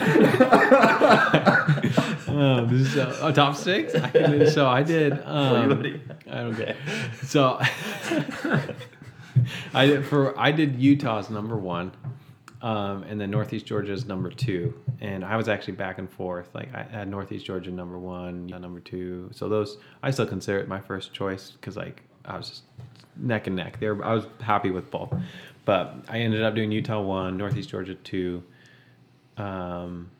um, this is, uh, oh, top six. I so I did. Um, I don't get. So <laughs> I did for I did Utah's number one, um, and then Northeast Georgia's number two, and I was actually back and forth. Like I had Northeast Georgia number one, Utah number two. So those I still consider it my first choice because like I was just neck and neck. There I was happy with both, but I ended up doing Utah one, Northeast Georgia two. Um,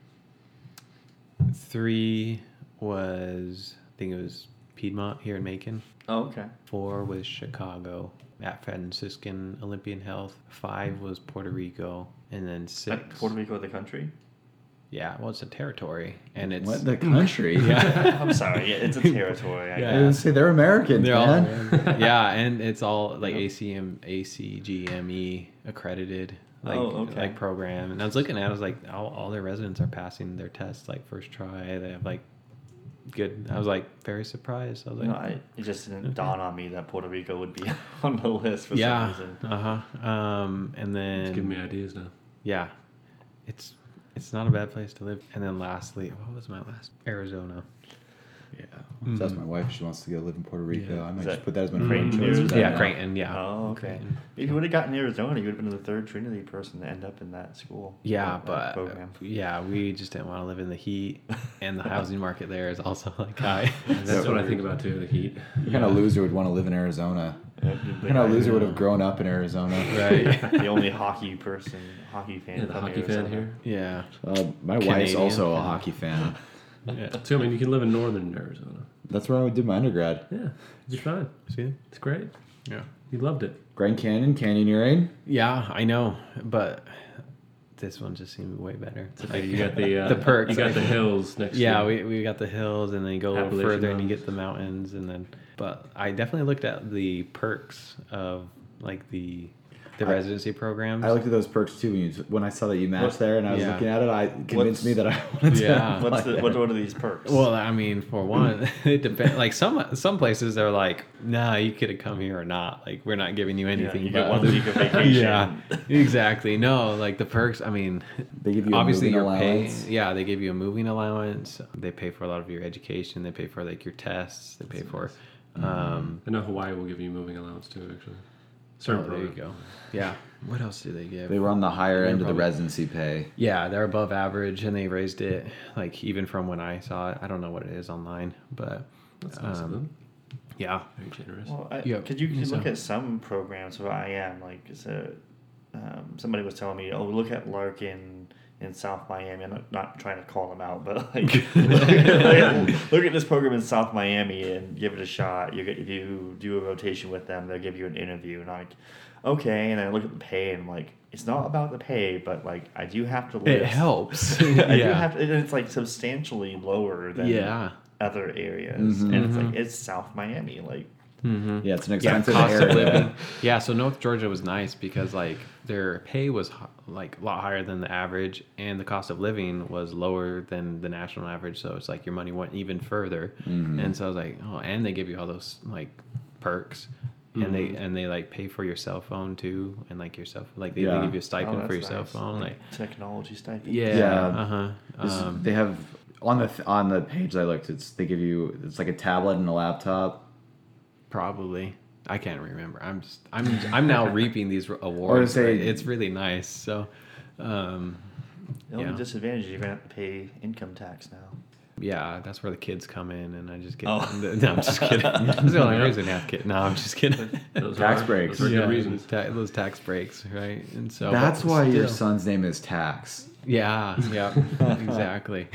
three was I think it was Piedmont here in Macon. Oh, okay. Four was Chicago at Franciscan Olympian Health. Five was Puerto Rico, and then six. Like Puerto Rico, the country. Yeah, well, it's a territory, and it's What the country? <laughs> yeah. <laughs> I'm sorry. Yeah, it's a <laughs> territory. I Yeah. I didn't say they're Americans, They're all yeah, and it's all like ACM, ACGME E accredited, oh, like Oh, okay. like program. And I was looking at, it, I was like, all, all their residents are passing their tests like first try. They have like good. I was like very surprised. I was like, know, I, it just didn't Okay. dawn on me that Puerto Rico would be <laughs> on the list for yeah, some reason. uh huh. Um, and then It's giving me ideas now. yeah, it's it's not a bad place to live. And then lastly, what was my last? Arizona. Yeah. So that's my wife. She wants to go live in Puerto Rico. Yeah. I might Is just put that as my Creighton, friend choice. Arizona? Yeah, now. Creighton. Yeah. Oh, okay. Creighton. If you would have gotten Arizona, you would have been the third Trinity person to end up in that school. Yeah, that but program. yeah, we just didn't want to live in the heat, and the <laughs> housing market there is also <laughs> like high. <laughs> That's what I think about too. The heat. What kind of loser would want to live in Arizona? Yeah, What kind of loser would have grown up in Arizona? right. the only hockey person, hockey fan. Yeah, the from hockey fan here. Yeah. Uh, my wife's also a hockey fan. Yeah. So I mean, you can live in northern Arizona. That's where I did my undergrad. Yeah, you're fine. See? It's great. Yeah. You loved it. Grand Canyon, Canyoneering. Yeah, I know, but this one just seemed way better. Like you got the uh, <laughs> the perks. You got the hills next. Yeah, to we, we got the hills, and then you go a little Appalachian further, and you get the mountains, and then. But I definitely looked at the perks of like the the I- residency programs. I looked at those perks too when, you, when I saw that you matched What- there, and I was Yeah. looking at it. I convinced What's- me that I wanted to. Yeah. <laughs> What's the, what, what are these perks? Well, I mean, for one, <laughs> it depends. Like some some places are like, nah, you could have come here or not. Like we're not giving you yeah, anything. you get one week of vacation. <laughs> yeah, exactly. No, like the perks. I mean, They give you a obviously moving you're allowance. paying. Yeah, they give you a moving allowance. They pay for a lot of your education. They pay for like your tests. They pay for. Um, I know Hawaii will give you moving allowance too. Actually, certain oh, there you go. Yeah. <laughs> What else do they give? They were on the higher They're end of the residency pay. Yeah, they're above average, and they raised it like even from when I saw it. I don't know what it is online, but That's nice of um, them. yeah, Very generous. Well, I, Yeah, could you I think look at some programs where I am like it's a, um, somebody was telling me, oh, look at Larkin in South Miami. I'm not, not trying to call them out, but <laughs> like look, <laughs> look at this program in South Miami and give it a shot. You get if you do a rotation with them, they'll give you an interview, and I'm like, okay. And I look at the pay, and I'm like, it's not about the pay, but like I do have to. It helps. <laughs> I do have to, and it's like substantially lower than Yeah. other areas, Mhm. and it's like Mhm. it's South Miami, like. Mm-hmm. Yeah, it's an yeah, expensive cost of area. living. <laughs> Yeah, so North Georgia was nice because like their pay was like a lot higher than the average, and the cost of living was lower than the national average. So it's like your money went even further. Mhm. And so I was like, oh, and they give you all those like perks. And they and they like pay for your cell phone too, and like your cell like they, they give you a stipend oh, for your that's cell phone, like technology stipend. yeah, Yeah. uh huh. Um, they have on the on the page I looked. It's they give you it's like a tablet and a laptop. Probably. I can't remember. I'm just I'm I'm now <laughs> reaping these awards. say- right? It's really nice. So, um, The only Yeah. disadvantage is you're gonna have to pay income tax now. yeah, that's where the kids come in, and I just get. Oh. <laughs> No, I'm just kidding. <laughs> That's the only reason I have kids. No, I'm just kidding. Those Tax are, breaks. Those are yeah, good reasons. ta- those tax breaks, right? And so That's but why your son's name is Tax. Yeah, yeah, exactly.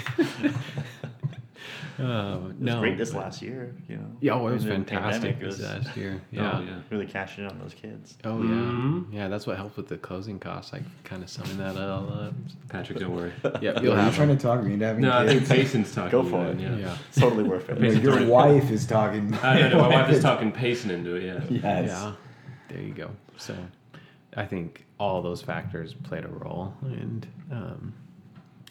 Oh, It was no, great this but- last year, you know. Yeah, oh, it was During the fantastic this was last year. <laughs> Yeah. Oh, yeah. really cashing in on those kids. Oh yeah, Mhm. yeah. That's what helped with the closing costs. Like kind of summing that all up. Patrick, don't worry. <laughs> yeah, you'll Are you have. trying to talk me into having No, I think kids? Payson's talking. Go for it. Yeah. Yeah. It's <laughs> totally worth it. Basically- Like, your wife is talking. I know, my wife is talking Payson into it. Yeah. Yes. Yeah, there you go. So, I think all those factors played a role, and um,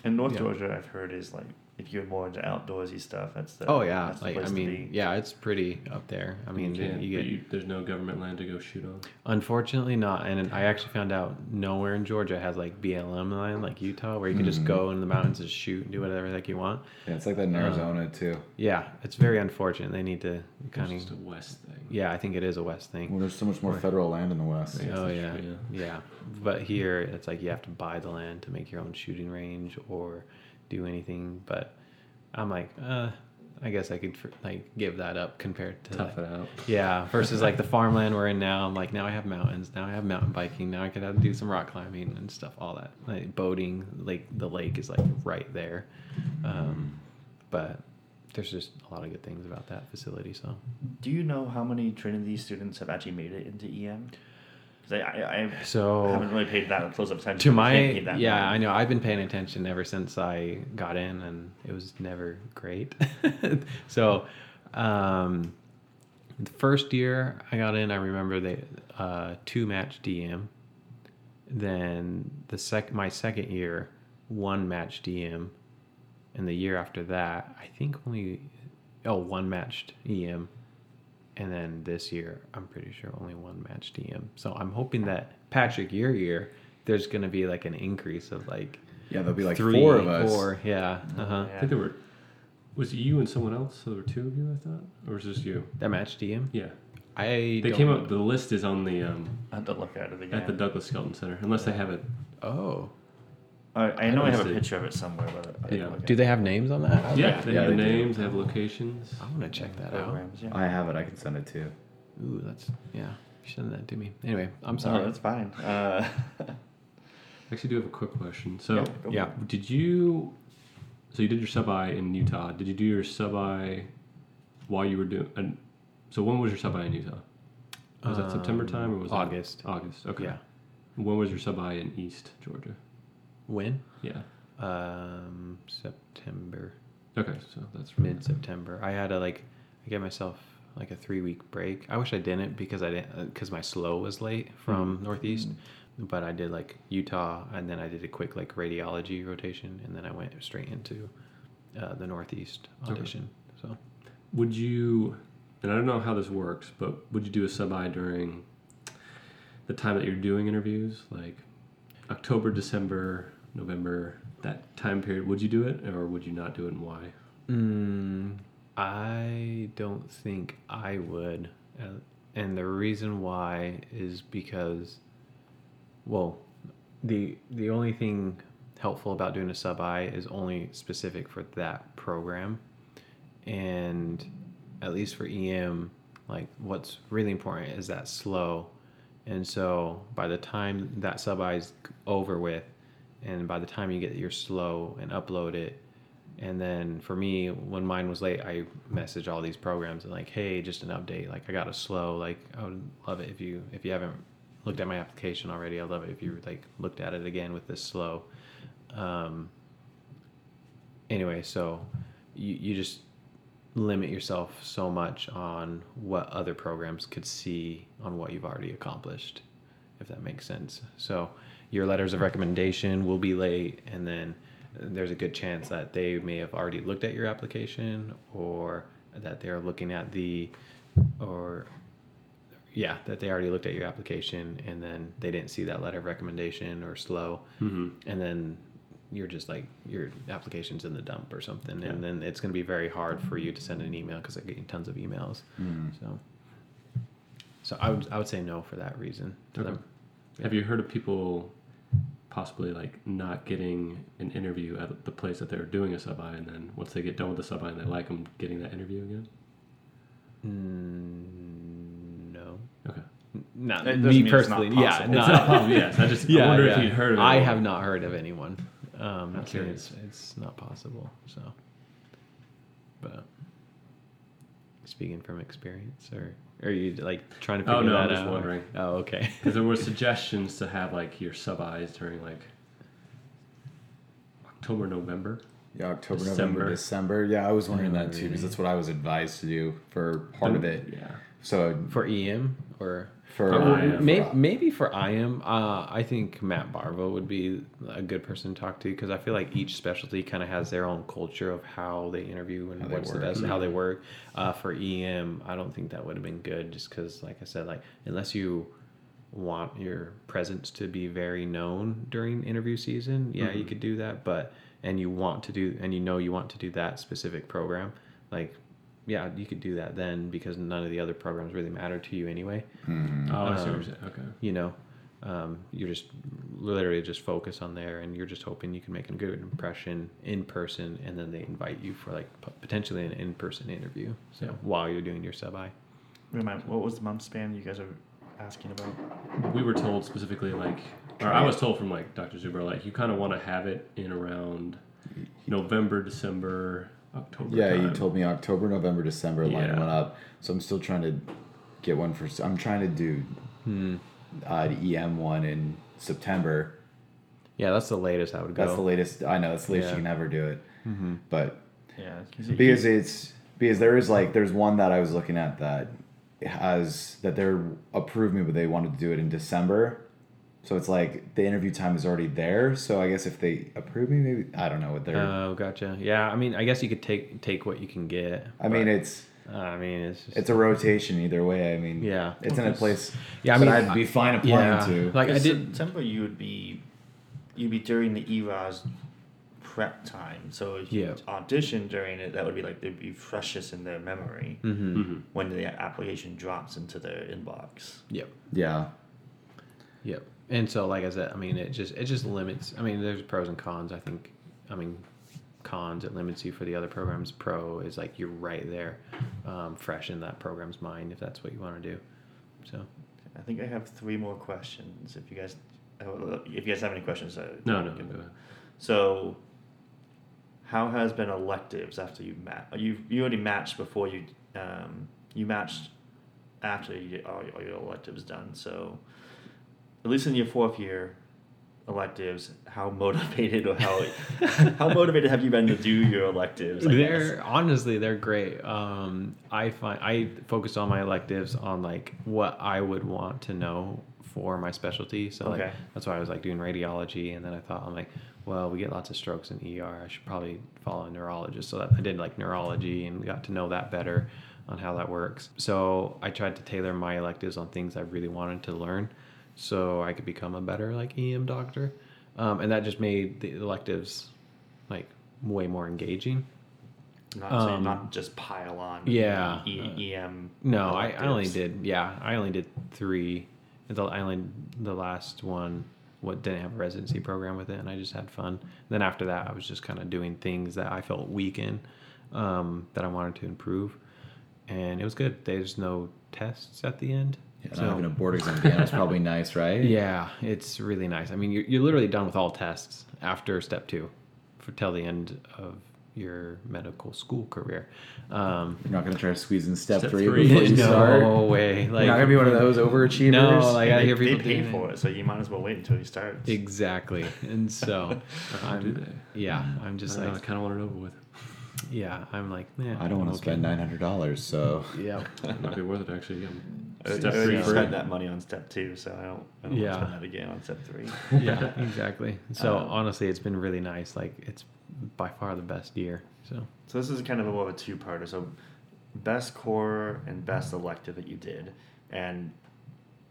And North Yeah. Georgia, I've heard, is like if you're more into outdoorsy stuff, that's the oh yeah, that's the like I place to mean, be. yeah, it's pretty up there. I mean, you you get you, there's no government land to go shoot on. unfortunately not, and I actually found out nowhere in Georgia has like BLM land like Utah, where you can just Mhm. go in the mountains and shoot and do whatever like you want. Yeah, it's like that in Uh, Arizona too. Yeah, it's very unfortunate. They need to It's kind just a of. west thing. Yeah, I think it is a West thing. Well, there's so much more federal land in the west. Yeah, oh that's yeah, yeah. But here it's like you have to buy the land to make your own shooting range or do anything. But I'm like, uh, I guess I could like give that up compared to Tough like- it out. yeah versus like the <laughs> farmland we're in now. I'm like now I have mountains, now I have mountain biking, now I could have to do some rock climbing and stuff, all that like boating. Like the lake is like right there, um, but there's just a lot of good things about that facility. So Do you know how many Trinity students have actually made it into EM? Because I, I, I so haven't really paid that close up attention. to my yeah i know. I've been paying attention ever since i got in and it was never great. <laughs> So um the first year i got in i remember they uh two match em then the sec my second year one match em and the year after that i think only oh one matched em and then this year i'm pretty sure only one match em so i'm hoping that patrick your year there's going to be like an increase of like Yeah, there'll be like three, four of us. four, yeah uh-huh Yeah. I think there were. Was it you and someone else? So there were two of you, I thought, or was it just you? that match em Yeah, i they don't came know. up. The list is on the um, I have to look at it again. at the Douglas Skelton Center, unless they have it. oh I, I know I have a picture of it somewhere, but I didn't Yeah. look at do they have names on that Yeah, they Yeah, have the they do. names. They have locations. i want to check that out programs. Yeah. I have it. I can send it to you. ooh that's yeah send that to me anyway i'm No, sorry that's fine. Uh, I actually do have a quick question. So, yeah, go yeah did you? So you did your sub I in Utah. Did you do your sub I while you were doing? And so when was your sub I in Utah? Was that September Um, time or was August. That August. Okay. yeah When was your sub I in East Georgia? When Yeah. um september Okay, so that's from mid September. I had a like, I gave myself like a three week break. I wish I didn't because I didn't because my SLOE was late from Northeast, but I did like Utah and then I did a quick like radiology rotation and then I went straight into uh, the Northeast Okay. audition. So Would you? And I don't know how this works, but would you do a sub I during the time that you're doing interviews, like October, December, November, that time period? Would you do it, or would you not do it, and why? Mm, I don't think I would. Uh, and the reason why is because, well, the the only thing helpful about doing a sub I is only specific for that program, and at least for EM, like what's really important is that SLOE, and so by the time that sub I is over with, and by the time you get your SLOE and upload it, and then for me, when mine was late, I message all these programs and like, hey, just an update. Like I got a SLOE. Like I would love it if you if you haven't looked at my application already. I'd love it if you like looked at it again with this SLOE. Um, anyway, so you you just limit yourself so much on what other programs could see on what you've already accomplished, if that makes sense. So your letters of recommendation will be late, and then there's a good chance that they may have already looked at your application or that they're looking at the or yeah that they already looked at your application and then they didn't see that letter of recommendation or SLOE Mm-hmm. and then you're just like your application's in the dump or something and then it's going to be very hard for you to send an email because i get tons of emails Mm. so so i would i would say no for that reason to Okay. them Have you heard of people possibly like not getting an interview at the place that they're doing a sub I, and then once they get done with the sub I and they like them, getting that interview again? mm, no Okay. not It me personally not yeah possible. not possible. <laughs> Yes, I just I wonder if you'd heard of it. I have not heard of anyone. Um, I'm curious. It's, it's not possible. So, but speaking from experience, or are you like trying to oh, figure Oh no, that I'm just out? wondering Oh, okay. <laughs> because there were suggestions to have like your sub I's during like October, November. Yeah, October, December. November, December. Yeah, I was wondering that too because that's what I was advised to do for part of it. Yeah. So for EM or for, For IM. maybe, maybe for IM, uh, I think Matt Barvo would be a good person to talk to because I feel like each specialty kind of has their own culture of how they interview and How what's the work. best, how they work. Uh, for EM, I don't think that would have been good just because, like I said, like unless you want your presence to be very known during interview season, yeah, you could do that. But and you want to do and you know you want to do that specific program, like yeah, you could do that then because none of the other programs really matter to you anyway Mhm. Oh, I see what Um, you're saying. Okay. you know um, you're just literally just focus on there and you're just hoping you can make a good impression in person and then they invite you for like p- potentially an in-person interview so Yeah. while you're doing your sub-i Remind, what was the month span you guys are asking about? we were told specifically like or I was told from like Dr. Zuber like you kind of want to have it in around November, December, October. yeah, you told me October, November, December line Yeah. went up. So I'm still trying to get one for. I'm trying to do Hmm. uh, the EM one in September. yeah that's the latest i would go That's the latest. I know that's the latest Yeah. you can ever do it. mm-hmm. But Yeah, because it's because there is like there's one that I was looking at that has that they're approved me, but they wanted to do it in December. So it's like the interview time is already there. So I guess if they approve me, maybe I don't know what they're. oh gotcha yeah i mean i guess you could take take what you can get I mean, it's uh, i mean it's just, it's a rotation either way. I mean, Yeah. it's in a place. Yeah, I mean, I'd be fine applying yeah to. like i did September. You would be, you'd be during the ERAS prep time. So if you Yeah. audition during it, that would be like they'd be freshest in their memory mm-hmm. Mhm. when the application drops into their inbox. yep yeah, Yep. And so, like I said, I mean, it just it just limits. I mean, there's pros and cons. I think. I mean, cons it limits you for the other programs. Pro is like you're right there, um, fresh in that program's mind if that's what you want to do. So I think I have three more questions. If you guys, if you guys have any questions, uh, No, no, give go ahead. So, how has been electives after you match? You you already matched before you um, you matched after you did all, all your electives done. So, at least in your fourth year electives, how <laughs> motivated or how <laughs> how motivated have you been to do your electives? I they're guess? honestly they're great. Um, I find I focus on my electives on like what I would want to know for my specialty. So like that's why I was like doing radiology, and then I thought I'm like, well, we get lots of strokes in ER. I should probably follow a neurologist. So that I did like neurology and got to know that better on how that works. So I tried to tailor my electives on things I really wanted to learn, so I could become a better like EM doctor, um, and that just made the electives like way more engaging. not um, not just pile on. yeah, E- EM. No, I, I only did. Yeah, I only did three. The I only the last one what didn't have a residency program with it, and I just had fun. Then after that, I was just kind of doing things that I felt weak in, um, that I wanted to improve, and it was good. There's no tests at the end. And So- having a board exam at the end is probably nice, right? <laughs> Yeah, it's really nice. I mean, you're, you're literally done with all tests after step two, for till the end of your medical school career. Um, You're not gonna try to squeeze in step, Step three, three. before <laughs> you no start. way. Like You're not gonna be one of those overachievers. No, like I they, hear they pay for it, so you might as well wait until you start. Exactly, and so <laughs> I'm, yeah, I'm just don't know, I like, kind of want it over with. Yeah, I'm like, yeah, I don't want I'm to spend nine hundred dollars, so Yeah, <laughs> It might be worth it actually. I step already three. spent that money on step two, so I don't. I don't Yeah. want to spend that again on step three. <laughs> yeah, exactly. So Um, honestly, it's been really nice. Like it's by far the best year. So So this is kind of a more of a two-parter. So, best core and best elective that you did, and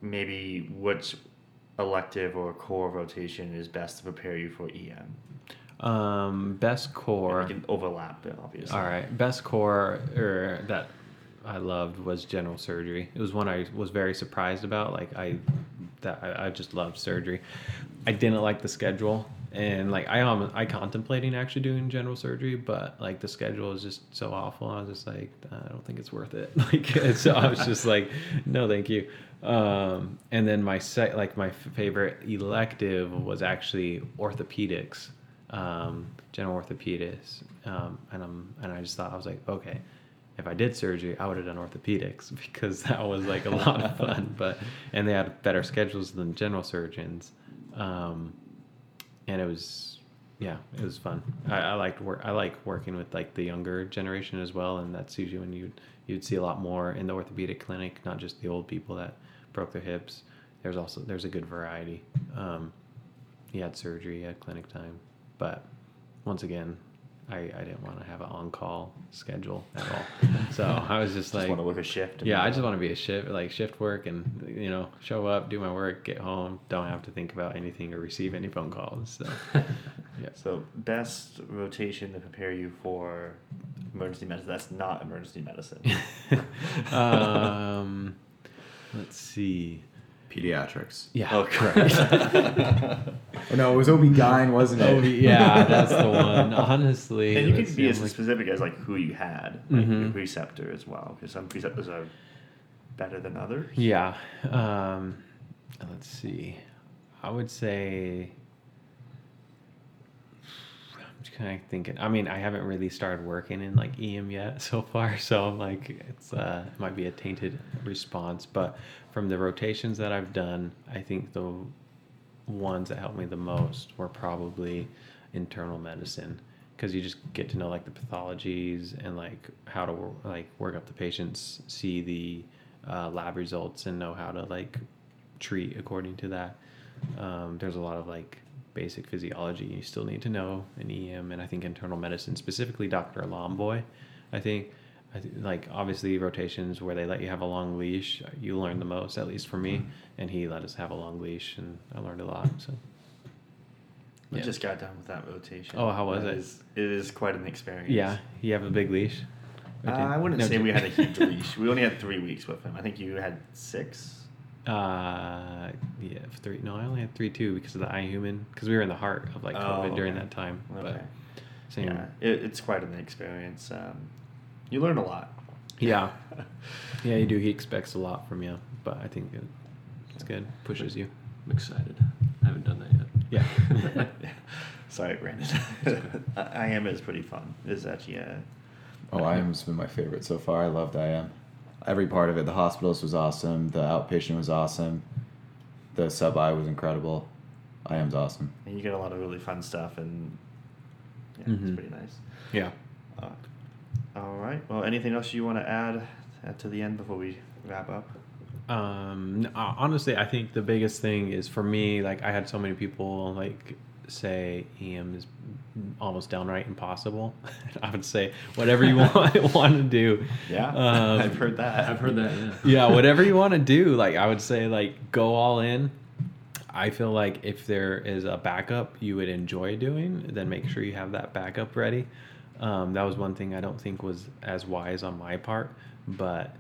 maybe which elective or core rotation is best to prepare you for EM. Um, best core. we can overlap obviously. All right, best core or that I loved was general surgery. It was one I was very surprised about. Like I, that I, I just loved surgery. I didn't like the schedule, and like I um I contemplating actually doing general surgery, but like the schedule is just so awful. I was just like, I don't think it's worth it. <laughs> Like so, I was just <laughs> like, no, thank you. Um, and then my set like my favorite elective was actually orthopedics um, general orthopedics, um, and I'm and I just thought I was like, okay, if I did surgery, I would have done orthopedics <laughs> because that was like a lot of fun. <laughs> But and they had better schedules than general surgeons, um, and it was yeah, it was fun. I, I liked work. I like working with like the younger generation as well, and that's usually when you you'd see a lot more in the orthopedic clinic, not just the old people that broke their hips. There's also there's a good variety. Um, he had surgery at clinic time, but once again, I, I didn't want to have an on call schedule at all. <laughs> So I was just, Just like, want to work a shift. yeah, I just want to be a shift like shift work and you know show up, do my work, get home, don't have to think about anything or receive any phone calls. So <laughs> yeah. So best rotation to prepare you for emergency medicine. That's not emergency medicine. <laughs> um, let's see. Pediatrics. Yeah, Oh, <laughs> correct. Oh, no, it was OB-GYN, wasn't it? Oh, yeah, that's the one. Honestly, and you let's can be as like- specific as like who you had, like your Mhm. preceptor as well, because some preceptors are better than others. Yeah. Um, let's see. I would say. Just kind of thinking. I mean, I haven't really started working in like EM yet <laughs> so far, so I'm like, it's uh, it might be a tainted response. But from the rotations that I've done, I think the ones that helped me the most were probably internal medicine because you just get to know like the pathologies and like how to like work up the patients see the uh, lab results and know how to like treat according to that um, there's a lot of like basic physiology you still need to know in em and i think internal medicine specifically dr lomboy i think I th- like obviously rotations where they let you have a long leash you learn the most at least for me and he let us have a long leash and i learned a lot so I just got done with that rotation. Oh, how was That it? is- it is quite an experience. yeah you have a big leash Uh, I wouldn't no, say we had a <laughs> huge leash. We only had three weeks with him. I think you had six. Uh, yeah, three. No, I only had three too because of the iHuman because we were in the heart of like COVID Oh, during okay. that time. Okay. But same. Yeah, it, it's quite an experience. Um, you learn a lot. Yeah. <laughs> Yeah, you do. He expects a lot from you, but I think it, it's good. Pushes you. I'm excited. I haven't done that yet. Yeah. <laughs> Sorry, Brandon. <laughs> IM is pretty fun. It's actually uh, Oh, IM has been my favorite so far. I loved IM. Every part of it. The hospitals was awesome. The outpatient was awesome. The sub I was incredible. IM's awesome. and you get a lot of really fun stuff, and yeah, Mhm. it's pretty nice. Yeah. Uh, all right. Well, anything else you want to add uh, to the end before we wrap up? Um, uh, honestly, I think the biggest thing is for me, like I had so many people like say EM is almost downright impossible. <laughs> I would say whatever you <laughs> want <laughs> want to do. Yeah, Um, I've heard that. I've heard that. Yeah. yeah, whatever you want to do. Like I would say, like go all in. I feel like if there is a backup you would enjoy doing, then make sure you have that backup ready. Um, that was one thing I don't think was as wise on my part, but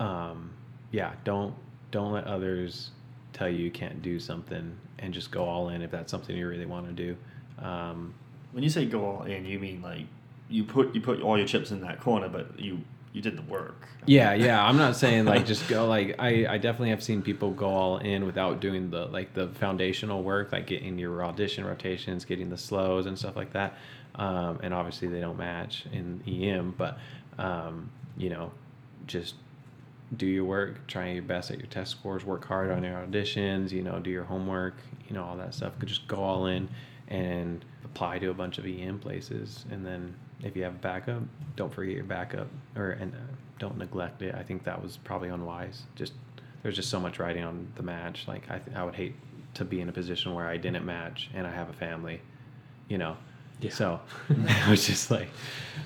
um, yeah, don't don't let others tell you you can't do something, and just go all in if that's something you really want to do. Um, When you say go all in, you mean like you put you put all your chips in that corner, but you you did the work. Yeah, yeah. I'm not saying like just go like I, I definitely have seen people go all in without doing the like the foundational work, like getting your audition rotations, getting the SLOEs and stuff like that. Um, and obviously they don't match in EM, but um, you know, just do your work, try your best at your test scores, work hard on your auditions, you know, do your homework, you know, all that stuff. Could just go all in and apply to a bunch of EM places, and then if you have a backup, don't forget your backup, or and uh, don't neglect it. I think that was probably unwise. Just there's just so much riding on the match. Like I, th- I would hate to be in a position where I didn't match and I have a family, you know. Yeah. So <laughs> it was just like,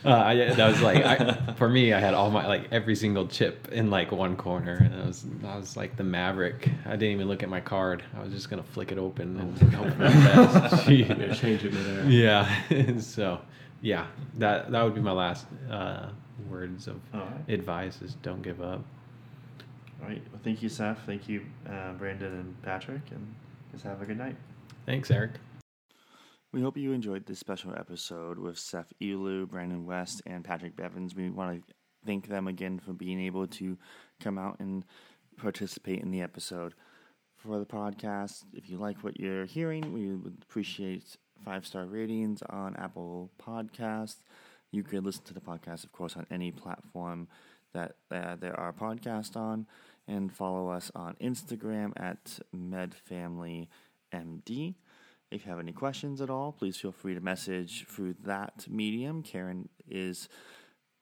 uh, I, that was like, I, <laughs> for me, I had all my, like every single chip in like one corner. And I was, I was like the maverick. I didn't even look at my card. I was just going to flick it open and <laughs> hope for the best. Change it midair. yeah. so, yeah, that, that would be my last uh, words of right. advice is don't give up. All right. Well, thank you, Seth. Thank you, uh, Brandon and Patrick, and just have a good night. Thanks, Eric. We hope you enjoyed this special episode with Seth Elu, Brandon West, and Patrick Bevins. We want to thank them again for being able to come out and participate in the episode. For the podcast, if you like what you're hearing, we would appreciate five star ratings on Apple Podcasts. You could listen to the podcast, of course, on any platform that uh, there are podcasts on, and follow us on Instagram at MedFamilyMD. If you have any questions at all, please feel free to message through that medium. Karen is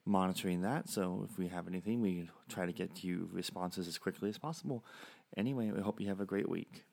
monitoring that, so if we have anything, we try to get you responses as quickly as possible. Anyway, we hope you have a great week.